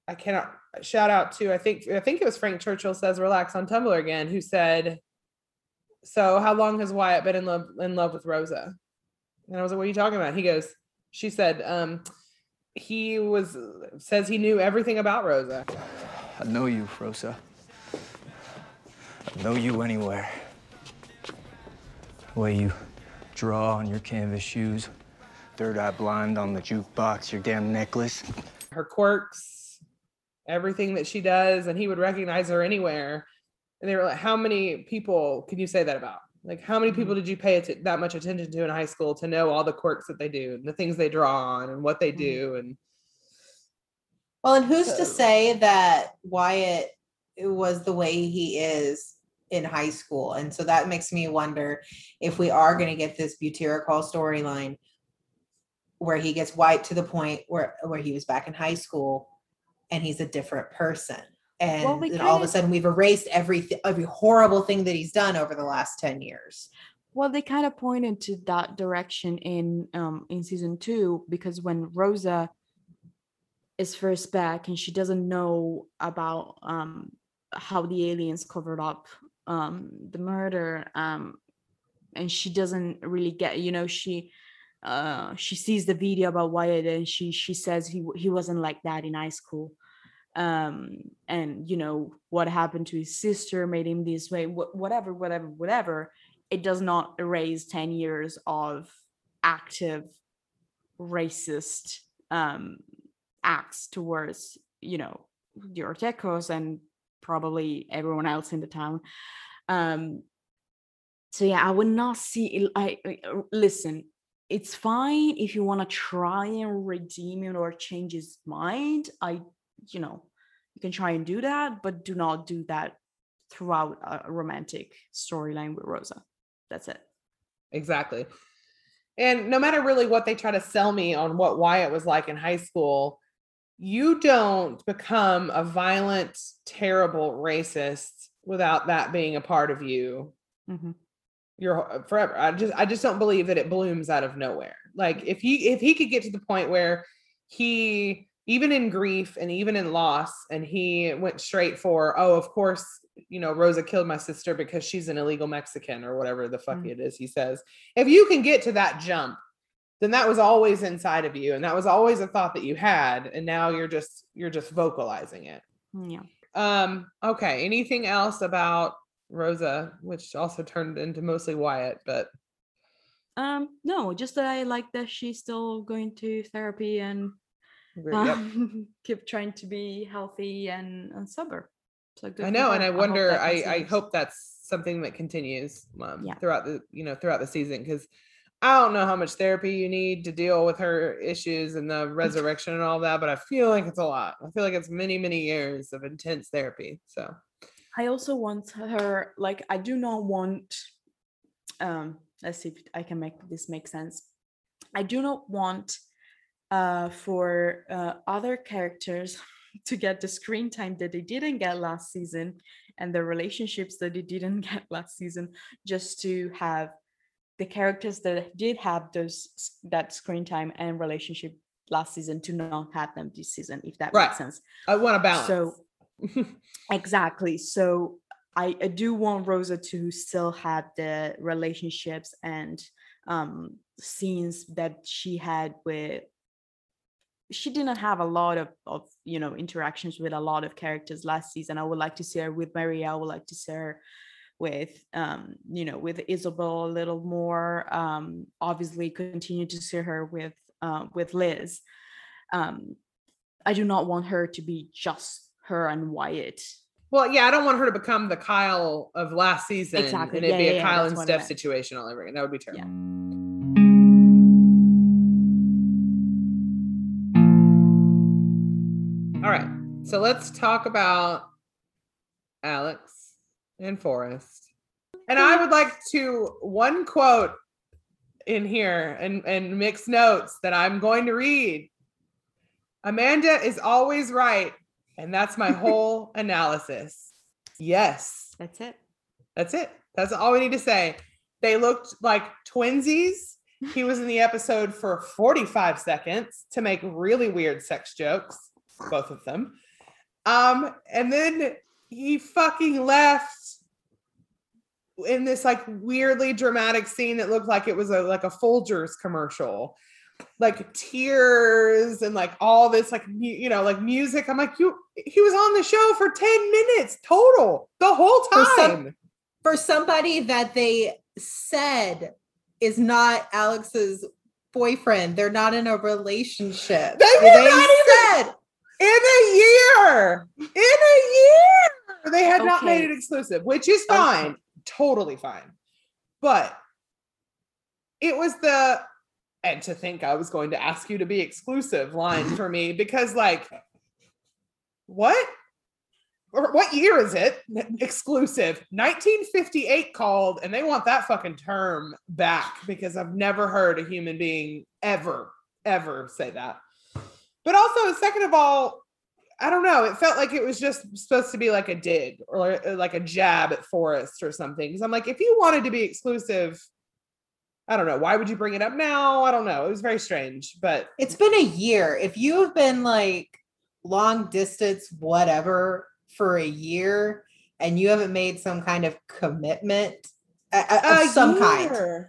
I cannot shout out to I think I think it was Frank Churchill says relax on Tumblr again who said so how long has Wyatt been in love in love with Rosa and I was like what are you talking about he goes she said um he was says he knew everything about Rosa I know you, Rosa. I know you anywhere. The way you draw on your canvas shoes, third eye blind on the jukebox, your damn necklace. her quirks everything that she does and he would recognize her anywhere. And they were like how many people can you say that about? Like how many people mm-hmm. did you pay att- that much attention to in high school to know all the quirks that they do and the things they draw on and what they do? Mm-hmm. And Well, and who's to say that Wyatt was the way he is in high school? And so that makes me wonder if we are going to get this Butyricol storyline where he gets white to the point where where he was back in high school and he's a different person. And Well, we then all of a sudden we've erased every every horrible thing that he's done over the last 10 years. Well, they kind of pointed to that direction in um in season two because when Rosa is first back and she doesn't know about um how the aliens covered up um the murder um and she doesn't really get you know she uh she sees the video about Wyatt and she she says he he wasn't like that in high school. Um and you know what happened to his sister made him this way wh- whatever whatever whatever. It does not erase 10 years of active racist um acts towards you know the Ortechos and probably everyone else in the town. Um so yeah i would not see i, I uh, listen it's fine if you want to try and redeem it or change his mind. I you know you can try and do that but do not do that throughout a romantic storyline with rosa. That's it. Exactly. And no matter really what they try to sell me on what Wyatt was like in high school, you don't become a violent, terrible racist without that being a part of you Mhm. your forever. I just I just don't believe that it blooms out of nowhere. Like if he if he could get to the point where he even in grief and even in loss and he went straight for oh of course you know Rosa killed my sister because she's an illegal Mexican or whatever the fuck Mm. it is he says. If you can get to that jump then that was always inside of you and that was always a thought that you had and now you're just you're just vocalizing it. yeah Um okay, anything else about Rosa which also turned into mostly Wyatt but um no just that i like that she's still going to therapy and yep. um, [LAUGHS] keep trying to be healthy and, and sober. So I know, and I hope wonder. that I I hope that's something that continues um, Yeah. throughout the you know throughout the season because I don't know how much therapy you need to deal with her issues and the resurrection and all that, but I feel like it's a lot. I feel like it's many many years of intense therapy. So I also want her like I do not want um let's see if I can make this make sense. I do not want uh for uh, other characters [LAUGHS] to get the screen time that they didn't get last season and the relationships that they didn't [LAUGHS] get last season just to have the characters that did have those that screen time and relationship last season to not have them this season if that Right. makes sense I want to balance. so [LAUGHS] exactly so I, I do want rosa to still have the relationships and um scenes that she had with she didn't have a lot of, of you know interactions with a lot of characters last season i would like to see her with maria i would like to see her with um you know with isabel a little more um obviously continue to see her with uh, with liz um i do not want her to be just her and wyatt well, yeah, I don't want her to become the Kyle of last season Exactly. and it Yeah, be yeah, a yeah, Kyle that's and Steph situation all over again. That would be terrible. Yeah. All right. So let's talk about Alex and Forrest. And I would like to one quote in here and, and Mick's notes that I'm going to read. Amanda is always right. And that's my [LAUGHS] whole analysis. Yes. that's it That's it. That's all we need to say. They looked like twinsies. He was in the episode for 45 seconds to make really weird sex jokes, both of them. Um, and then he fucking left in this like weirdly dramatic scene that looked like it was a like a Folgers commercial. Like tears and like all this like mu- you know like music. I'm like you he was on the show for 10 minutes total the whole For some- time. for somebody that they said is not Alex's boyfriend. They're not in a relationship. They were not even- said in a year. In a year. They had not made it exclusive which is Okay. fine. Totally fine. But it was the and to think i was going to ask you to be exclusive line for me [LAUGHS] because like what? Or what year is it? Exclusive. 1958 called and they want that fucking term back because i've never heard a human being ever ever say that but also second of all i don't know it felt like it was just supposed to be like a dig or uh, like a jab at forrest or something because i'm like if you wanted to be exclusive I don't know. Why would you bring it up now? I don't know. It was very strange, but It's been a year. If you have been like long distance, whatever, for a year and you haven't made some kind of commitment of a some kind,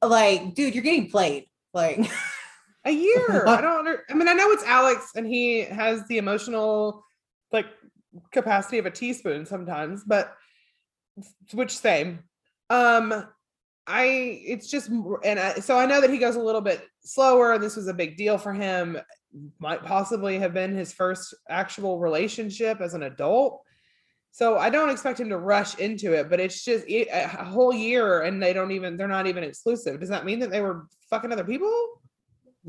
like, dude, you're getting played. Like, [LAUGHS] A year. I [LAUGHS] don't under, I mean, I know it's Alex and he has the emotional like capacity of a teaspoon sometimes, but which same. Um I it's just and I, so I know that he goes a little bit slower and this was a big deal for him. Might possibly have been his first actual relationship as an adult. So I don't expect him to rush into it, but it's just a whole year and they don't even they're not even exclusive. Does that mean that they were fucking other people?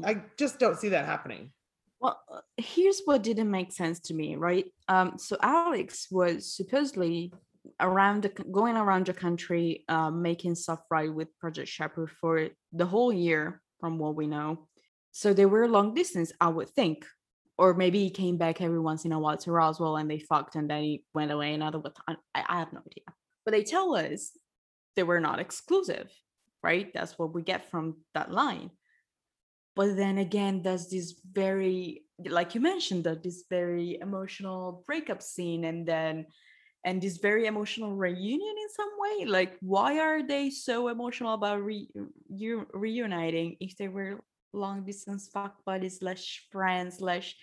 I just don't see that happening. Well, here's what didn't make sense to me, right? Um, so Alex was supposedly around the going around the country, uh, making stuff right with Project Shepherd for the whole year, from what we know. So they were long distance, I would think, or maybe he came back every once in a while to Roswell and they fucked and then he went away another with I, I have no idea. But they tell us they were not exclusive, right? That's what we get from that line but then again there's this very like you mentioned that this very emotional breakup scene and then and this very emotional reunion in some way? Like why are they so emotional about re- reuniting if they were long distance fuck buddies slash friends slash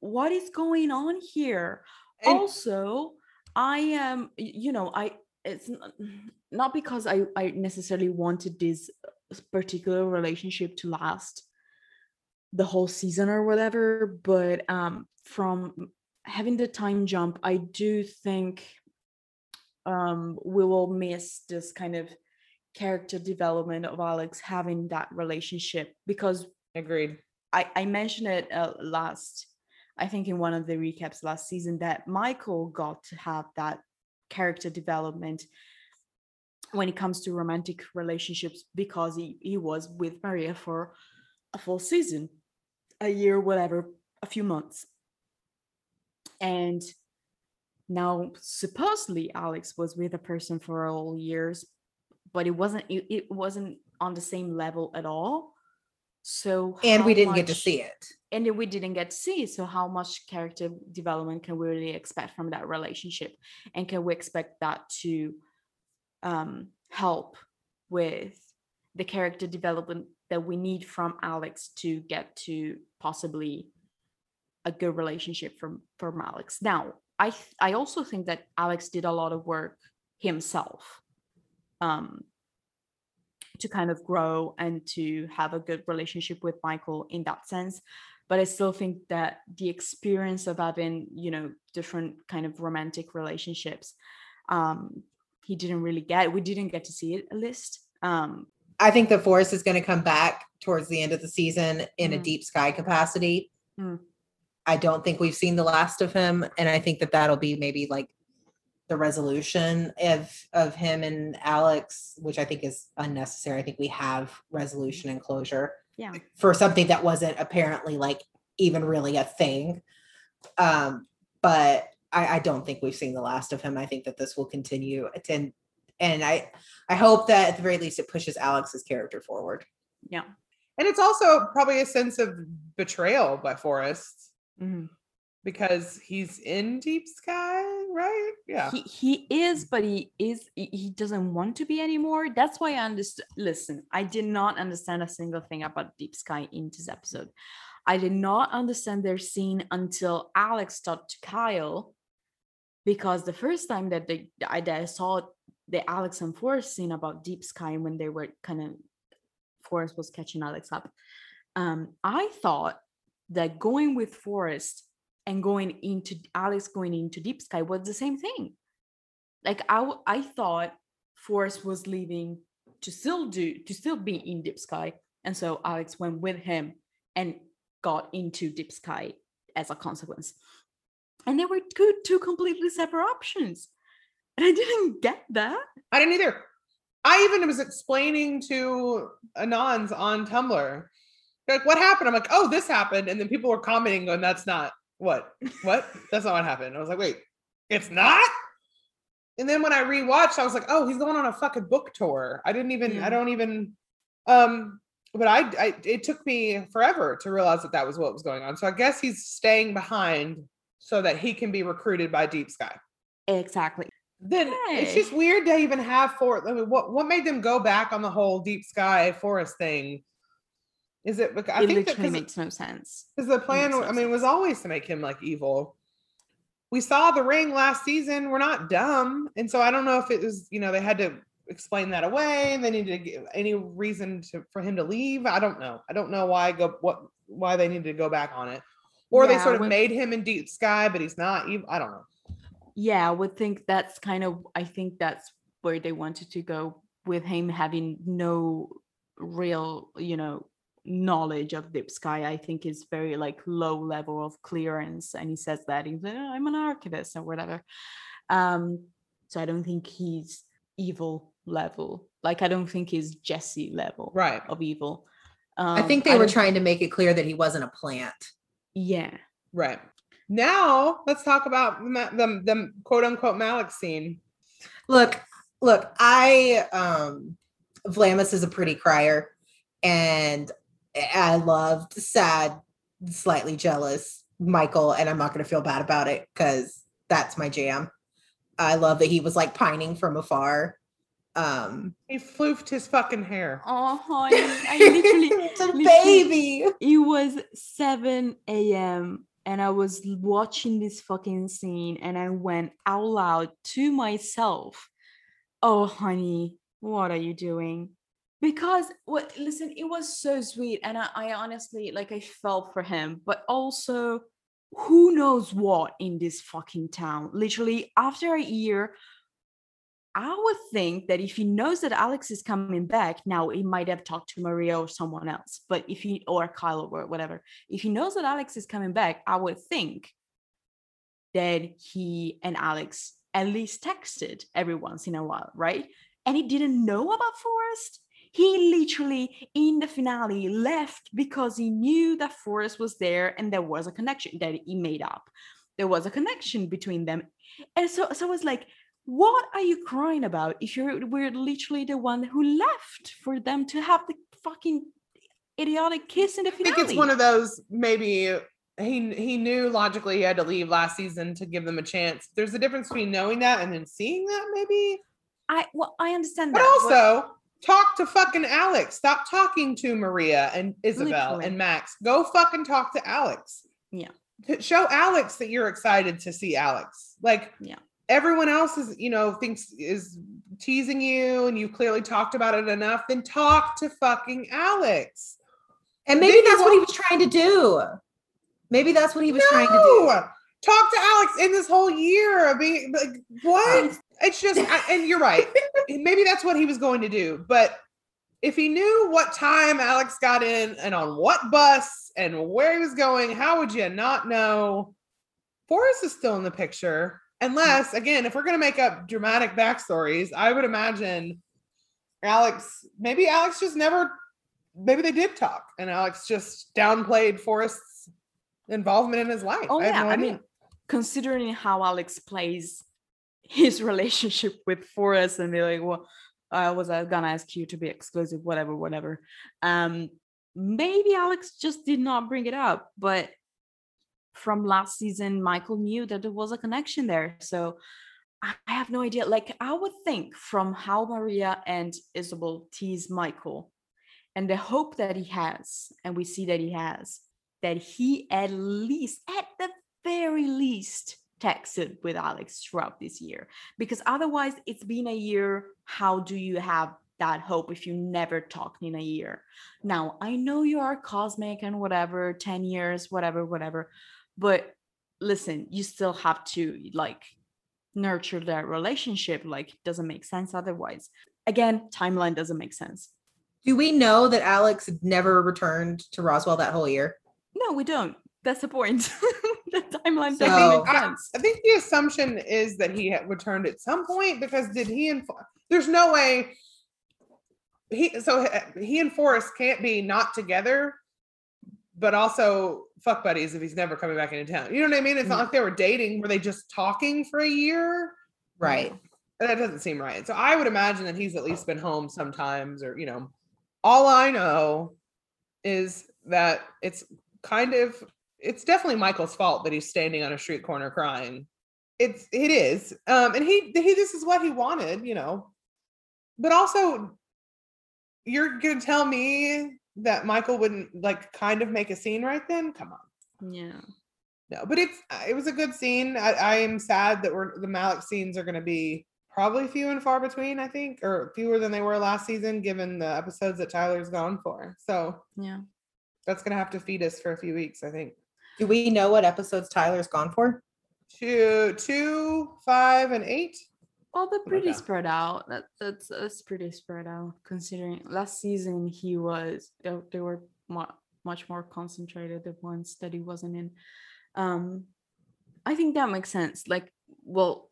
what is going on here? And- also i am you know i it's n- not because i i necessarily wanted this uh, particular relationship to last the whole season or whatever but um from having the time jump i do think um we will miss this kind of character development of alex having that relationship because Agreed. I, I mentioned it uh, last, I think in one of the recaps last season that Michael got to have that character development when it comes to romantic relationships because he, he was with Maria for a full season, a year, whatever, a few months. And now supposedly Alex was with a person for all years, but it wasn't it, wasn't on the same level at all. So and we didn't get to see it. and we didn't get to see it. So how much character development can we really expect from that relationship? And can we expect that to um, help with the character development that we need from Alex to get to possibly a good relationship from from Alex? Now, I th- I also think that Alex did a lot of work himself. Um, to kind of grow and to have a good relationship with Michael in that sense. But I still think that the experience of having, you know, different kind of romantic relationships, um, he didn't really get. We didn't get to see it at least. Um, I think the Forrest is going to come back towards the end of the season in a Mm. deep sky capacity. Mm. I don't think we've seen the last of him, and I think that that'll be maybe like the resolution of of him and Alex, which I think is unnecessary. I think we have resolution and closure yeah. for something that wasn't apparently like even really a thing. Um, but I, I don't think we've seen the last of him. I think that this will continue and and I I hope that at the very least it pushes Alex's character forward. Yeah. And it's also probably a sense of betrayal by Forrest Mhm. because he's in Deep Sky, right? Yeah. He he is, but he is he, he doesn't want to be anymore. That's why I understood. Listen, I did not understand a single thing about Deep Sky in this episode. I did not understand their scene until Alex talked to Kyle, because the first time that they I, that I saw the Alex and Forrest scene about Deep Sky when they were kind of Forrest was catching Alex up. Um, I thought that going with Forrest and going into Alex going into Deep Sky was the same thing. Like I, I thought Forrest was leaving to still do to still be in Deep Sky, and so Alex went with him and got into Deep Sky as a consequence. And they were two two completely separate options, and I didn't get that. I didn't either. I even was explaining to Anons on Tumblr. They're like, what happened? I'm like, oh, this happened. And then people were commenting, going, that's not what? What? That's not what happened. I was like, wait, it's not? And then when I rewatched, I was like, oh, he's going on a fucking book tour. I didn't even, I don't even Um, but I, I, it took me forever to realize that that was what was going on. So I guess he's staying behind so that he can be recruited by Deep Sky. Exactly. Then it's just weird to even have for. I mean, what what made them go back on the whole Deep Sky Forrest thing? Is it? Because I it think that makes no sense. Because the plan, no I mean, was always to make him like evil. We saw the ring last season. We're not dumb, and so I don't know if it was you know they had to explain that away. and They needed to give any reason to for him to leave. I don't know. I don't know why go what why they needed to go back on it, or they sort of when- made him in Deep Sky, but he's not. Evil. I don't know. Yeah, I would think that's kind of I think that's where they wanted to go with him having no real, you know, knowledge of Deep Sky. I think is very like low level of clearance. And he says that he's like, "Oh, I'm an archivist or whatever. Um, so I don't think he's evil level. Like I don't think he's Jesse level Right. of evil. I Um, think they were trying to make it clear that he wasn't a plant. Yeah. Right. Now let's talk about the the, the quote unquote Malex scene. Look, look, I um Vlamis is a pretty crier and I loved sad, slightly jealous Michael, and I'm not gonna feel bad about it because that's my jam. I love that he was like pining from afar. Um He floofed his fucking hair. Oh, [LAUGHS] honey, I literally it's a literally- baby. it was 7 a.m. and I was watching this fucking scene and I went out loud to myself, Oh, honey, what are you doing? Because what listen, it was so sweet, and I, I honestly like I felt for him, but also who knows what in this fucking town. Literally, after a year, I would think that if he knows that Alex is coming back, now he might have talked to Maria or someone else, but if he or Kyle or whatever, if he knows that Alex is coming back, I would think that he and Alex at least texted every once in a while, right? And he didn't know about Forrest. He literally in the finale left because he knew that Forrest was there and there was a connection that he made up. There was a connection between them. And so so I was like, what are you crying about if you're we're literally the one who left for them to have the fucking idiotic kiss in the finale? I think it's one of those maybe he he knew logically he had to leave last season to give them a chance. There's a difference between knowing that and then seeing that maybe. I well, I understand that, But that. also talk to fucking Alex. Stop talking to Maria and Isabel Literally. and Max. Go fucking talk to Alex. Yeah. Show Alex that you're excited to see Alex. Like Yeah. Everyone else is, you know, thinks is teasing you and you clearly talked about it enough. Then talk to fucking Alex. And maybe Then that's what he was trying to do. Maybe that's what he was trying to do. Talk to Alex in this whole year of being like, what? Um, it's just, I, and you're right. [LAUGHS] Maybe that's what he was going to do. But if he knew what time Alex got in and on what bus and where he was going, how would you not know? Forrest is still in the picture. Unless, again, if we're going to make up dramatic backstories, I would imagine Alex, maybe Alex just never, maybe they did talk and Alex just downplayed Forrest's involvement in his life. Oh I yeah, no I mean, considering how Alex plays his [LAUGHS] relationship with Forrest, and be like, well, I was gonna ask you to be exclusive, whatever, whatever. Um, maybe Alex just did not bring it up, but from last season, Michael knew that there was a connection there, so. I have no idea. Like, I would think from how Maria and Isabel tease Michael and the hope that he has, and we see that he has, that he at least, at the very least, texted with Alex throughout this year. Because otherwise, it's been a year. How do you have that hope if you never talked in a year? Now, I know you are cosmic and whatever, 10 years, whatever, whatever. But listen, you still have to like nurture that relationship. Like, it doesn't make sense otherwise. Again, timeline doesn't make sense. Do we know that Alex never returned to Roswell that whole year? No, we don't. That's the point. [LAUGHS] the timeline So- doesn't make I- sense. I think the assumption is that he had returned at some point because did he and Fo- there's no way he so he- he and Forrest can't be not together, but also fuck buddies if he's never coming back into town. You know what I mean? It's not like they were dating. Were they just talking for a year? Right. That doesn't seem right. So I would imagine that he's at least been home sometimes, or you know, all I know is that it's kind of it's definitely Michael's fault that he's standing on a street corner crying. It's it is. Um and he he this is what he wanted, you know. But also you're going to tell me that Michael wouldn't like kind of make a scene right then? Come on. Yeah. No, but it's uh, it was a good scene. I, I am sad that we're the Malex scenes are going to be probably few and far between. I think, or fewer than they were last season, given the episodes that Tyler's gone for. So Yeah. that's going to have to feed us for a few weeks. I think Do we know what episodes Tyler's gone for? two, two, five, and eight. Well, they're pretty God. spread out. That that's that's pretty spread out considering last season he was they, they were mu- much more concentrated the ones that he wasn't in. Um, I think that makes sense. Like, well,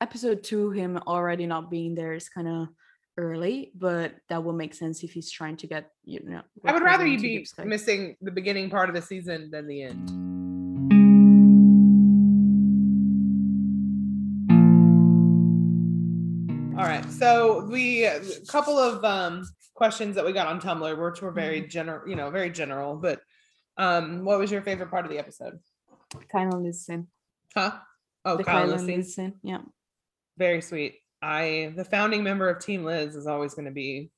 episode two, him already not being there is kind of early, but that will make sense if he's trying to get you know. I would rather you be missing the beginning part of the season than the end. All right. So we a couple of um questions that we got on Tumblr, which were very general, you know, very general. But um, what was your favorite part of the episode? kind of listen. Huh? Oh, the Kyle Kyle and listening. listen. Yeah. Very sweet. I the founding member of Team Liz is always going to be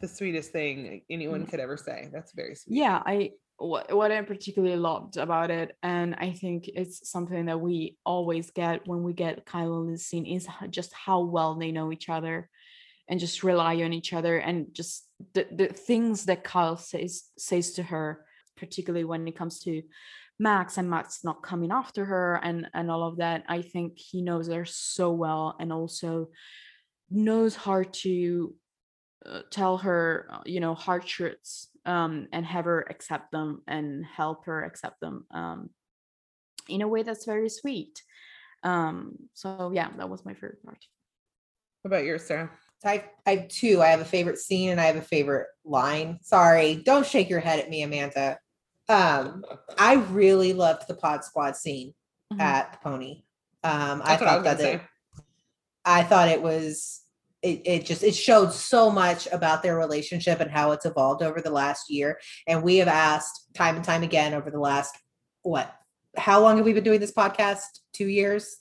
the sweetest thing anyone Mm. could ever say. That's very sweet. yeah i what, what i particularly loved about it and i think it's something that we always get when we get kyle and scene is just how well they know each other and just rely on each other and just the, the things that kyle says says to her particularly when it comes to max and max not coming after her and and all of that. I think he knows her so well and also knows how to uh, tell her uh, you know hard truths um and have her accept them and help her accept them um in a way that's very sweet um so yeah that was my favorite part What about yours, Sarah? I, I have two. I have a favorite scene and I have a favorite line. Sorry, don't shake your head at me, Amanda. Um, I really loved the Pod Squad scene Mhm. at the Pony. Um, I what I thought that it. I thought it was it, it just it showed so much about their relationship and how it's evolved over the last year. And we have asked time and time again over the last what? How long have we been doing this podcast? Two years.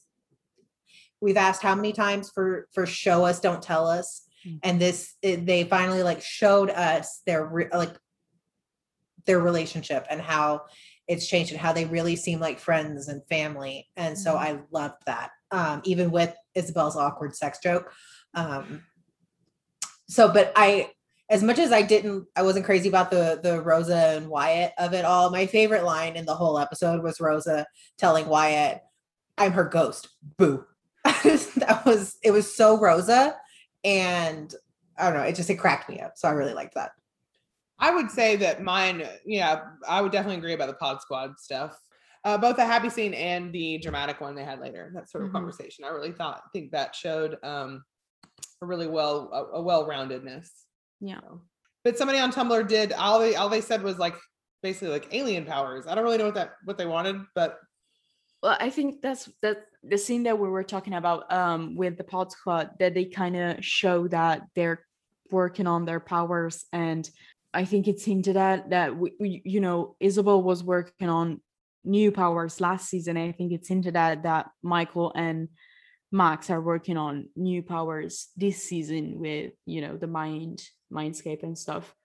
We've asked how many times for for show us, don't tell us. Mm. And this it, they finally like showed us their re- like their relationship and how it's changed and how they really seem like friends and family. And so Mhm. I loved that. Um, even with Isabel's awkward sex joke. Um, so, but I, as much as I didn't, I wasn't crazy about the the Rosa and Wyatt of it all. My favorite line in the whole episode was Rosa telling Wyatt, "I'm her ghost." Boo. [LAUGHS] that was it. Was so Rosa, and I don't know. It just it cracked me up. So I really liked that. I would say that mine, yeah, I would definitely agree about the Pod Squad stuff. Uh, both the happy scene and the dramatic one they had later, that sort of Mhm. conversation. I really thought, think that showed um, a really well, a, a well-roundedness. yeah So. But somebody on Tumblr did all they all they said was like basically like alien powers. I don't really know what that what they wanted, but well i think that's that the scene that we were talking about um with the pod squad that they kind of show that they're working on their powers and i think it's hinted at that we, we you know isabel was working on new powers last season i think it's hinted at that michael and max are working on new powers this season with you know the mind mindscape and stuff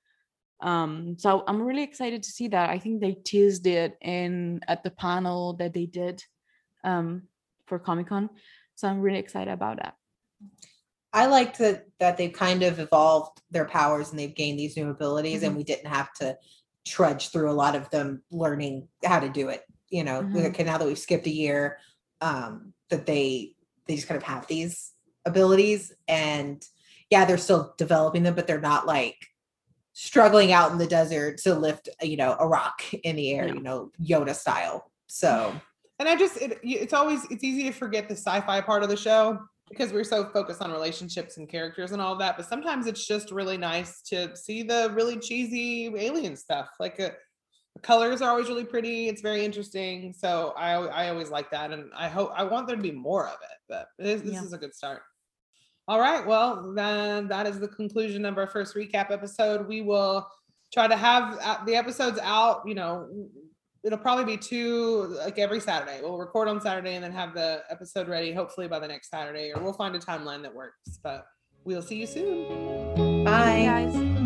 um so i'm really excited to see that i think they teased it in at the panel that they did um for comic-con so i'm really excited about that I liked that that they've kind of evolved their powers and they've gained these new abilities, and we didn't have to trudge through a lot of them learning how to do it. You know, Mhm. now that we've skipped a year, um, that they they just kind of have these abilities, and yeah, they're still developing them, but they're not like struggling out in the desert to lift, you know, a rock in the air, Yeah. you know, Yoda style. So and I just it, it's always it's easy to forget the sci-fi part of the show because we're so focused on relationships and characters and all of that. But sometimes it's just really nice to see the really cheesy alien stuff. Like uh the colors are always really pretty. It's very interesting. So I I always like that, and I hope I want there to be more of it. But this, this Yeah. is a good start. All right. Well, then that is the conclusion of our first recap episode. We will try to have uh, the episodes out, you know, it'll probably be two like every Saturday. We'll record on Saturday and then have the episode ready hopefully by the next Saturday or we'll find a timeline that works. But we'll see you soon. Bye. Bye, guys.